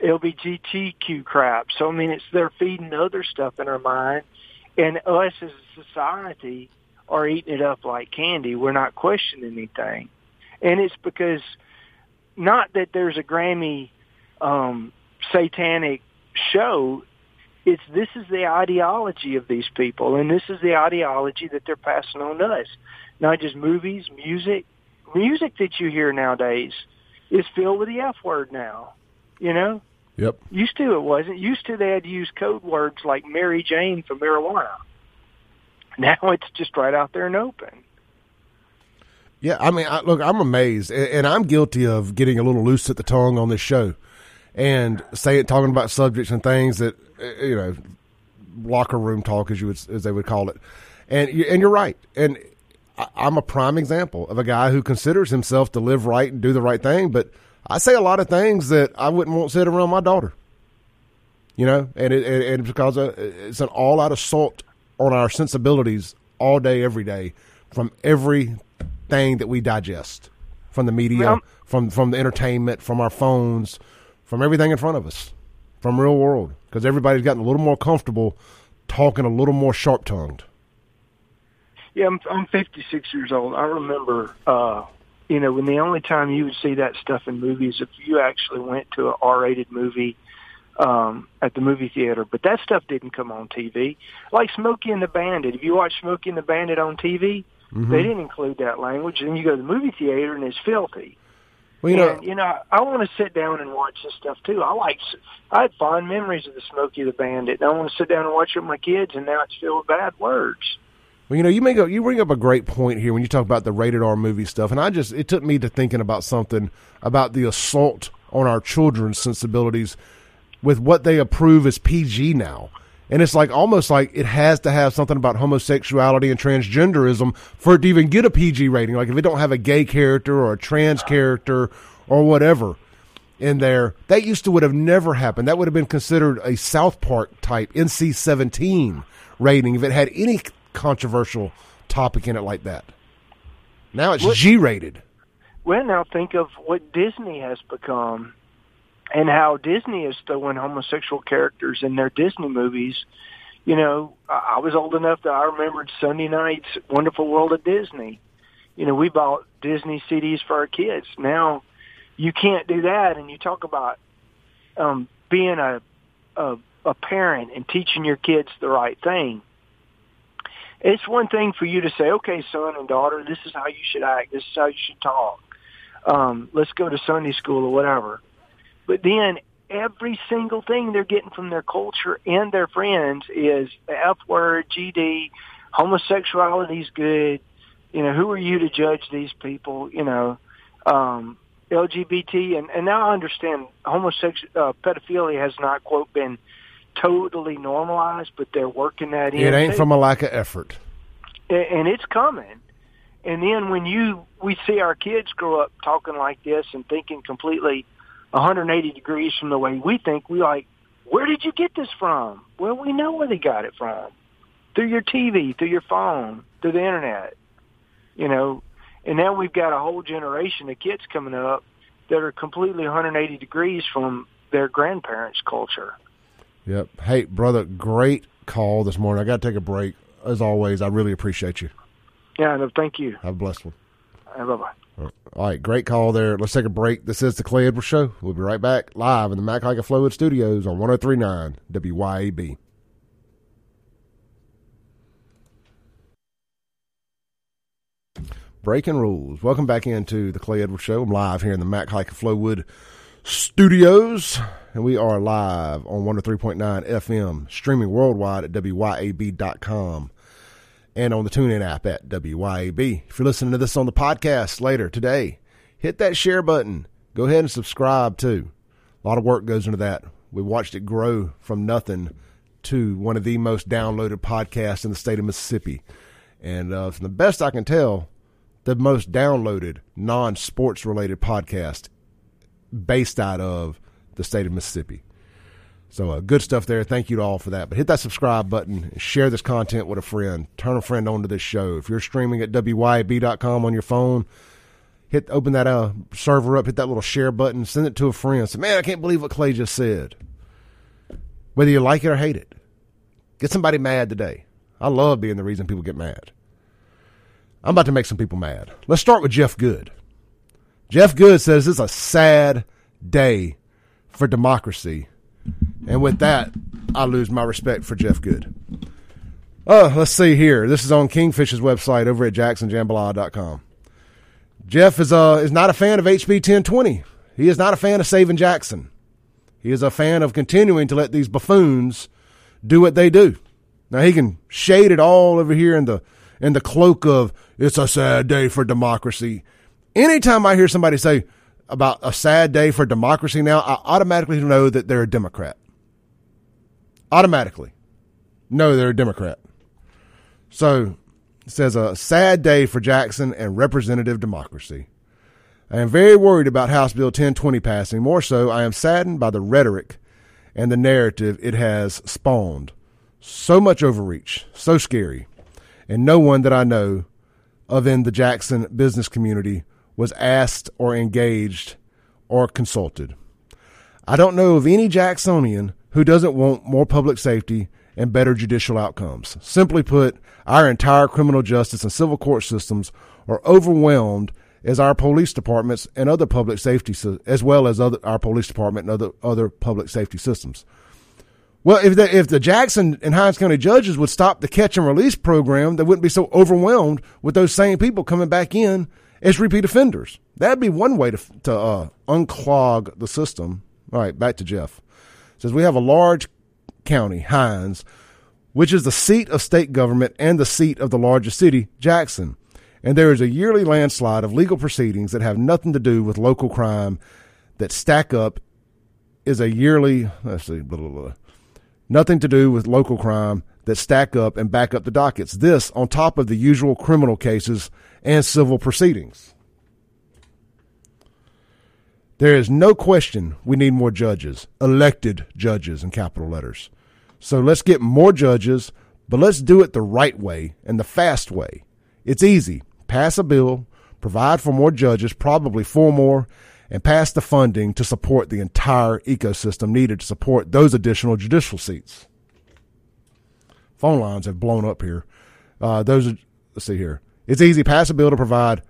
LBGTQ crap. So I mean, it's they're feeding other stuff in our mind, and us as a society are eating it up like candy. We're not questioning anything, and it's because not that there's a Grammy um, satanic show. It's this is the ideology of these people, and this is the ideology that they're passing on us. Not just movies, music, music that you hear nowadays is filled with the F word now. You know, Yep. Used to it wasn't. Used to they had to use code words like Mary Jane for marijuana. Now [LAUGHS] it's just right out there and open. Yeah, I mean, I, look, I'm amazed, and, and I'm guilty of getting a little loose at the tongue on this show, and saying talking about subjects and things that uh, you know, locker room talk as you would as they would call it, and you, and you're right, and I, I'm a prime example of a guy who considers himself to live right and do the right thing, but I say a lot of things that I wouldn't want said around my daughter. You know, and it, and it's because it's an all out assault on our sensibilities all day, every day, from everything that we digest, from the media, well, from from the entertainment, from our phones, from everything in front of us, from real world. Because everybody's gotten a little more comfortable talking a little more sharp tongued. Yeah, I'm, I'm 56 years old. I remember uh, you know, when the only time you would see that stuff in movies if you actually went to a R-rated movie um, at the movie theater, but that stuff didn't come on TV. Like Smokey and the Bandit. If you watch Smokey and the Bandit on TV, mm-hmm. they didn't include that language. And you go to the movie theater and it's filthy. Well, you and, know, you know, I want to sit down and watch this stuff too. I like, I had fond memories of the Smokey the Bandit. And I want to sit down and watch it with my kids, and now it's filled with bad words. Well, you know, you make a, you bring up a great point here when you talk about the rated R movie stuff, and I just it took me to thinking about something about the assault on our children's sensibilities with what they approve as PG now. And it's like almost like it has to have something about homosexuality and transgenderism for it to even get a PG rating. Like if it don't have a gay character or a trans character or whatever in there, that used to would have never happened. That would have been considered a South Park type NC seventeen rating if it had any controversial topic in it like that. Now it's G rated. Well, now think of what Disney has become and how Disney is throwing homosexual characters in their Disney movies. You know, I was old enough that I remembered Sunday night's Wonderful World of Disney. You know, we bought Disney CDs for our kids. Now, you can't do that. And you talk about um, being a, a a parent and teaching your kids the right thing. It's one thing for you to say, "Okay, son and daughter, this is how you should act. This is how you should talk." um, let's go to Sunday school or whatever. But then every single thing they're getting from their culture and their friends is the F word, GD, homosexuality's good. You know, who are you to judge these people? You know, um, LGBT, and, and now I understand homosexual uh, pedophilia has not quote been totally normalized, but they're working that in. It ain't too from a lack of effort. and it's coming. And then when you we see our kids grow up talking like this and thinking completely 180 degrees from the way we think, we like, where did you get this from? Well, we know where they got it from. Through your TV, through your phone, through the internet. You know, and now we've got a whole generation of kids coming up that are completely 180 degrees from their grandparents' culture. Yep. Hey, brother, great call this morning. I got to take a break. As always, I really appreciate you. Yeah, no, thank you. Have a blessed one. Uh, bye bye. Uh, all right, great call there. Let's take a break. This is the Clay Edwards Show. We'll be right back live in the Mac Haik of Flowood Studios on 1039 WYAB. Breaking rules. Welcome back into the Clay Edwards Show. I'm live here in the Mac Haik Flowood Studios, and we are live on 103.9 FM, streaming worldwide at WYAB.com and on the TuneIn app at WYAB. If you're listening to this on the podcast later today, hit that share button. Go ahead and subscribe too. A lot of work goes into that. We watched it grow from nothing to one of the most downloaded podcasts in the state of Mississippi. And uh, from the best I can tell, the most downloaded non sports related podcast based out of the state of Mississippi. So uh, good stuff there. Thank you to all for that. But hit that subscribe button. Share this content with a friend. Turn a friend on to this show. If you're streaming at wyb.com on your phone, hit open that uh, server up. Hit that little share button. Send it to a friend. Say, man, I can't believe what Clay just said. Whether you like it or hate it, get somebody mad today. I love being the reason people get mad. I'm about to make some people mad. Let's start with Jeff Good. Jeff Good says it's a sad day for democracy. And with that, I lose my respect for Jeff Good. Oh, let's see here. This is on Kingfish's website over at jacksonjambalaya.com. Jeff is uh is not a fan of HB 1020. He is not a fan of saving Jackson. He is a fan of continuing to let these buffoons do what they do. Now he can shade it all over here in the in the cloak of it's a sad day for democracy. Anytime I hear somebody say about a sad day for democracy now, I automatically know that they're a Democrat. Automatically know they're a Democrat. So it says a sad day for Jackson and representative democracy. I am very worried about House Bill 1020 passing. More so, I am saddened by the rhetoric and the narrative it has spawned. So much overreach, so scary, and no one that I know of in the Jackson business community was asked or engaged or consulted. I don't know of any Jacksonian who doesn't want more public safety and better judicial outcomes. Simply put, our entire criminal justice and civil court systems are overwhelmed as our police departments and other public safety, as well as other, our police department and other, other public safety systems. Well, if the, if the Jackson and Hinds County judges would stop the catch and release program, they wouldn't be so overwhelmed with those same people coming back in It's repeat offenders. That'd be one way to to uh, unclog the system. All right, back to Jeff. says we have a large county, Hinds, which is the seat of state government and the seat of the largest city, Jackson. And there is a yearly landslide of legal proceedings that have nothing to do with local crime that stack up is a yearly let's see blah, blah, blah. nothing to do with local crime that stack up and back up the dockets. This on top of the usual criminal cases and civil proceedings. There is no question we need more judges, elected judges in capital letters. So let's get more judges, but let's do it the right way and the fast way. It's easy. Pass a bill, provide for more judges, probably four more, and pass the funding to support the entire ecosystem needed to support those additional judicial seats. Phone lines have blown up here. Uh, those are, let's see here. It's easy. Pass a bill to provide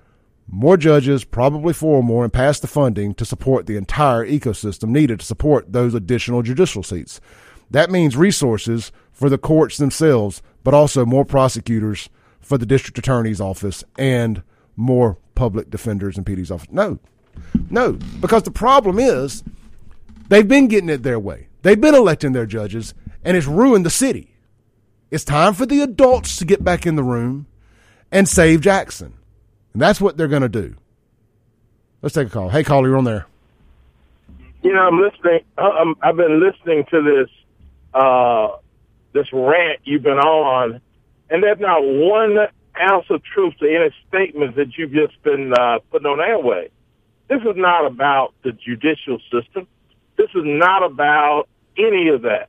more judges, probably four more, and pass the funding to support the entire ecosystem needed to support those additional judicial seats. That means resources for the courts themselves, but also more prosecutors for the district attorney's office and more public defenders and PD's office. No, no, because the problem is they've been getting it their way. They've been electing their judges, and it's ruined the city. It's time for the adults to get back in the room and save Jackson. And that's what they're going to do. Let's take a call. Hey, caller, you're on there. You know, I'm listening. I'm, I've been listening to this uh, this rant you've been on, and there's not one ounce of truth to any statements that you've just been uh, putting on airway. This is not about the judicial system. This is not about any of that.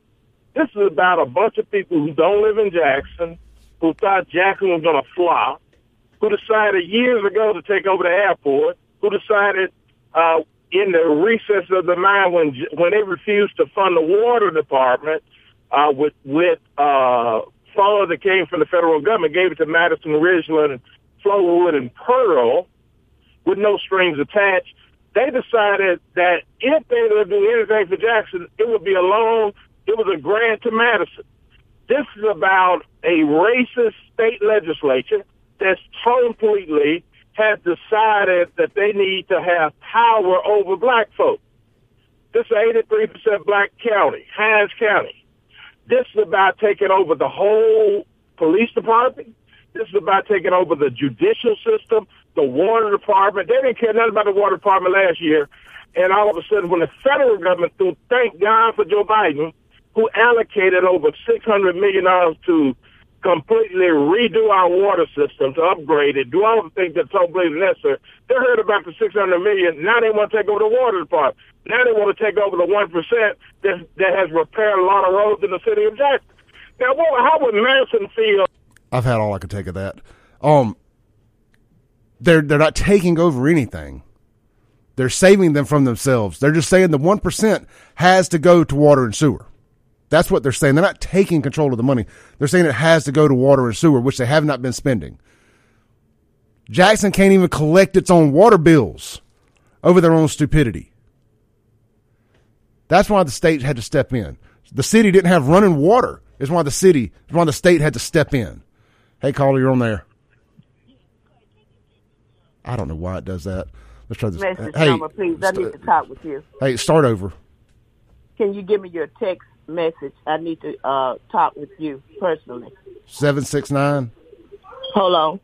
This is about a bunch of people who don't live in Jackson, who thought Jackson was going to flop, who decided years ago to take over the airport, who decided uh, in the recess of the mind when when they refused to fund the water department uh, with with uh, funds that came from the federal government, gave it to Madison Ridgeland, and Flowood, and Pearl with no strings attached. They decided that if they were to do anything for Jackson, it would be a loan. It was a grant to Madison. This is about a racist state legislature that's completely has decided that they need to have power over black folks. This is 83% black county, Hinds County. This is about taking over the whole police department. This is about taking over the judicial system, the water department. They didn't care nothing about the water department last year. And all of a sudden, when the federal government, through thank God for Joe Biden, who allocated over $600 million to completely redo our water system to upgrade it, do all the things that's so believe necessary. They heard about the six hundred million. Now they want to take over the water department. Now they want to take over the one percent that that has repaired a lot of roads in the city of Jackson. Now, what, how would Madison feel? I've had all I could take of that. Um, they're they're not taking over anything. They're saving them from themselves. They're just saying the one percent has to go to water and sewer. That's what they're saying. They're not taking control of the money. They're saying it has to go to water and sewer, which they have not been spending. Jackson can't even collect its own water bills over their own stupidity. That's why the state had to step in. The city didn't have running water. It's why the city, it's why the state had to step in. Hey, caller, you're on there. I don't know why it does that. Let's try this. Message hey, number, please. I need to talk with you. Hey, start over. Can you give me your text message? I need to uh, talk with you personally. 769 Hold on.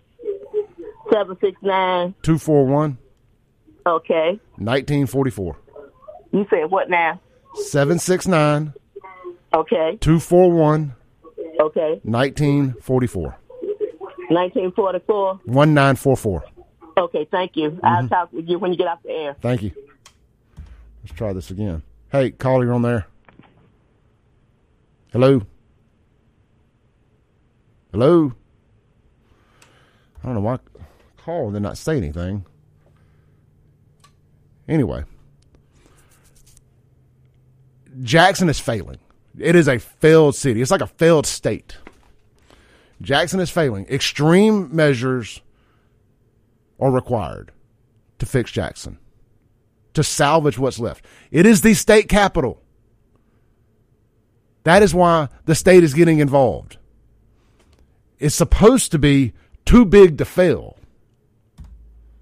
769. 241 Okay. 1944. You said what now? 769 Okay. 241 Okay. 1944. 1944. 1944. Okay, thank you. I'll talk with you when you get off the air. Thank you. Let's try this again. Hey, caller, you're on there. Hello? Hello? I don't know why I call and then not say anything. Anyway, Jackson is failing. It is a failed city. It's like a failed state. Jackson is failing. Extreme measures are required to fix Jackson, to salvage what's left. It is the state capital. That is why the state is getting involved. It's supposed to be too big to fail.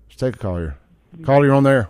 Let's take a call here. Call you're on there.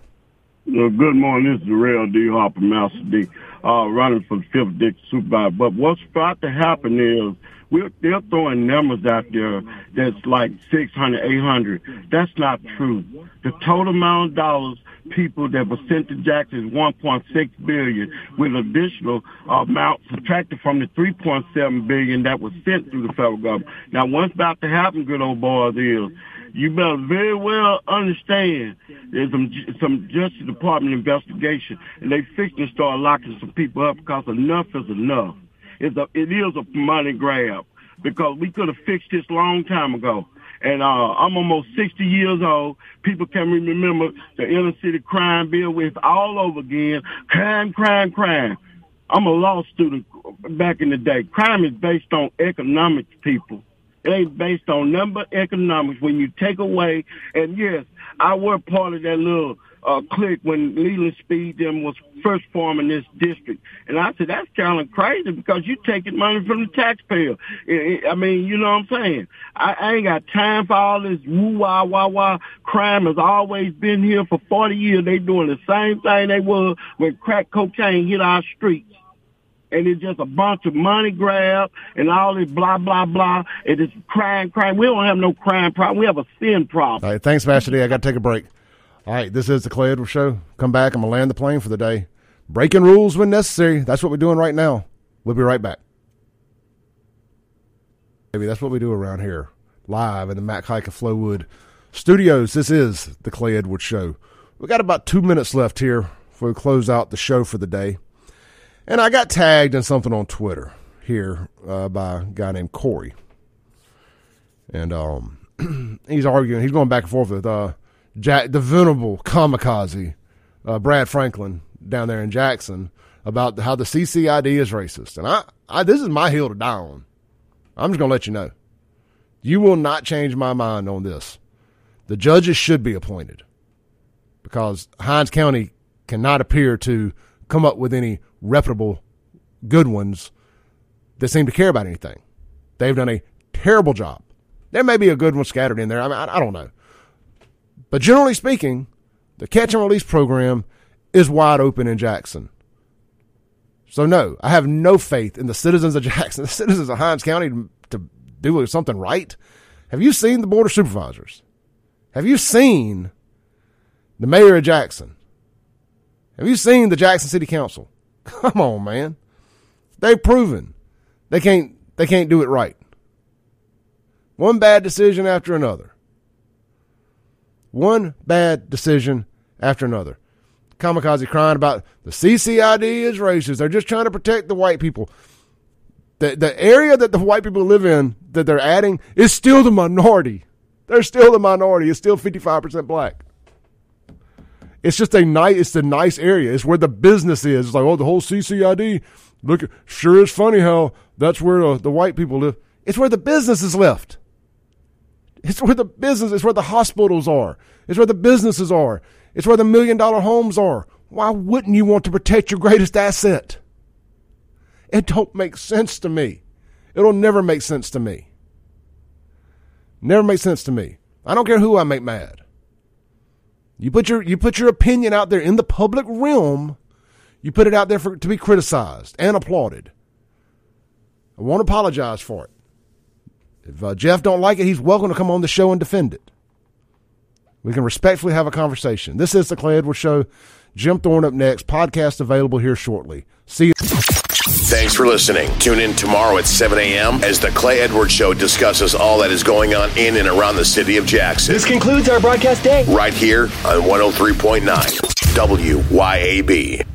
Uh, good morning. This is Real D. Harper, Master D, uh, running for the fifth district supervisor. But what's about to happen is we're, they're throwing numbers out there that's like 600, 800. That's not true. The total amount of dollars people that were sent to Jackson is 1.6 billion, with additional amount subtracted from the 3.7 billion that was sent through the federal government. Now, what's about to happen, good old boys, is you better very well understand there's some some Justice Department investigation, and they fixing to start locking some people up because enough is enough. It's a it is a money grab because we could have fixed this long time ago. And uh, I'm almost 60 years old. People can remember the inner city crime bill with all over again. Crime, crime, crime. I'm a law student back in the day. Crime is based on economics, people. It ain't based on number economics. When you take away, and yes, I were part of that little uh, clique when Leland Speed them was first forming this district. And I said, that's kind of crazy because you're taking money from the taxpayer. I mean, you know what I'm saying? I, ain't got time for all this woo wah wah wah. Crime has always been here for 40 years. They doing the same thing they were when crack cocaine hit our streets and it's just a bunch of money grab and all this blah blah blah. It is crime, crime. We don't have no crime problem. We have a sin problem. All right, thanks, Master D. I got to take a break. All right, this is the Clay Edwards Show. Come back. I'm gonna land the plane for the day. Breaking rules when necessary. That's what we're doing right now. We'll be right back. Maybe that's what we do around here, live in the Mac Haik of Flowood studios. This is the Clay Edwards Show. We got about two minutes left here before we close out the show for the day. And I got tagged in something on Twitter here uh, by a guy named Corey. And um, [CLEARS THROAT] he's arguing, he's going back and forth with uh, Jack, the venerable kamikaze, uh, Brad Franklin, down there in Jackson, about how the CCID is racist. And I, I this is my hill to die on. I'm just going to let you know. You will not change my mind on this. The judges should be appointed because Hinds County cannot appear to come up with any reputable good ones that seem to care about anything. They've done a terrible job. There may be a good one scattered in there. I mean, I, I don't know. But generally speaking, the catch and release program is wide open in Jackson. So no, I have no faith in the citizens of [LAUGHS] Jackson, the citizens of Hinds County to, to do something right. Have you seen the board of supervisors? Have you seen the mayor of Jackson? Have you seen the Jackson City Council? [LAUGHS] Come on, man. They've proven they can't they can't do it right. One bad decision after another. One bad decision after another. Kamikaze crying about the CCID is racist. They're just trying to protect the white people. The the area that the white people live in that they're adding is still the minority. They're still the minority. It's still 55% black. It's just a nice, it's a nice area. It's where the business is. It's like, oh, the whole CCID. Look, sure is funny how that's where the, the white people live. It's where the business is left. It's where the business, it's where the hospitals are. It's where the businesses are. It's where the million dollar homes are. Why wouldn't you want to protect your greatest asset? It don't make sense to me. It'll never make sense to me. Never make sense to me. I don't care who I make mad. You put your you put your opinion out there in the public realm. You put it out there for to be criticized and applauded. I won't apologize for it. If uh, Jeff don't like it, he's welcome to come on the show and defend it. We can respectfully have a conversation. This is the Clay Edwards Show. Jim Thorne up next. Podcast available here shortly. See you. Thanks for listening. Tune in tomorrow at 7 a.m. as the Clay Edwards Show discusses all that is going on in and around the city of Jackson. This concludes our broadcast day. Right here on 103.9 WYAB.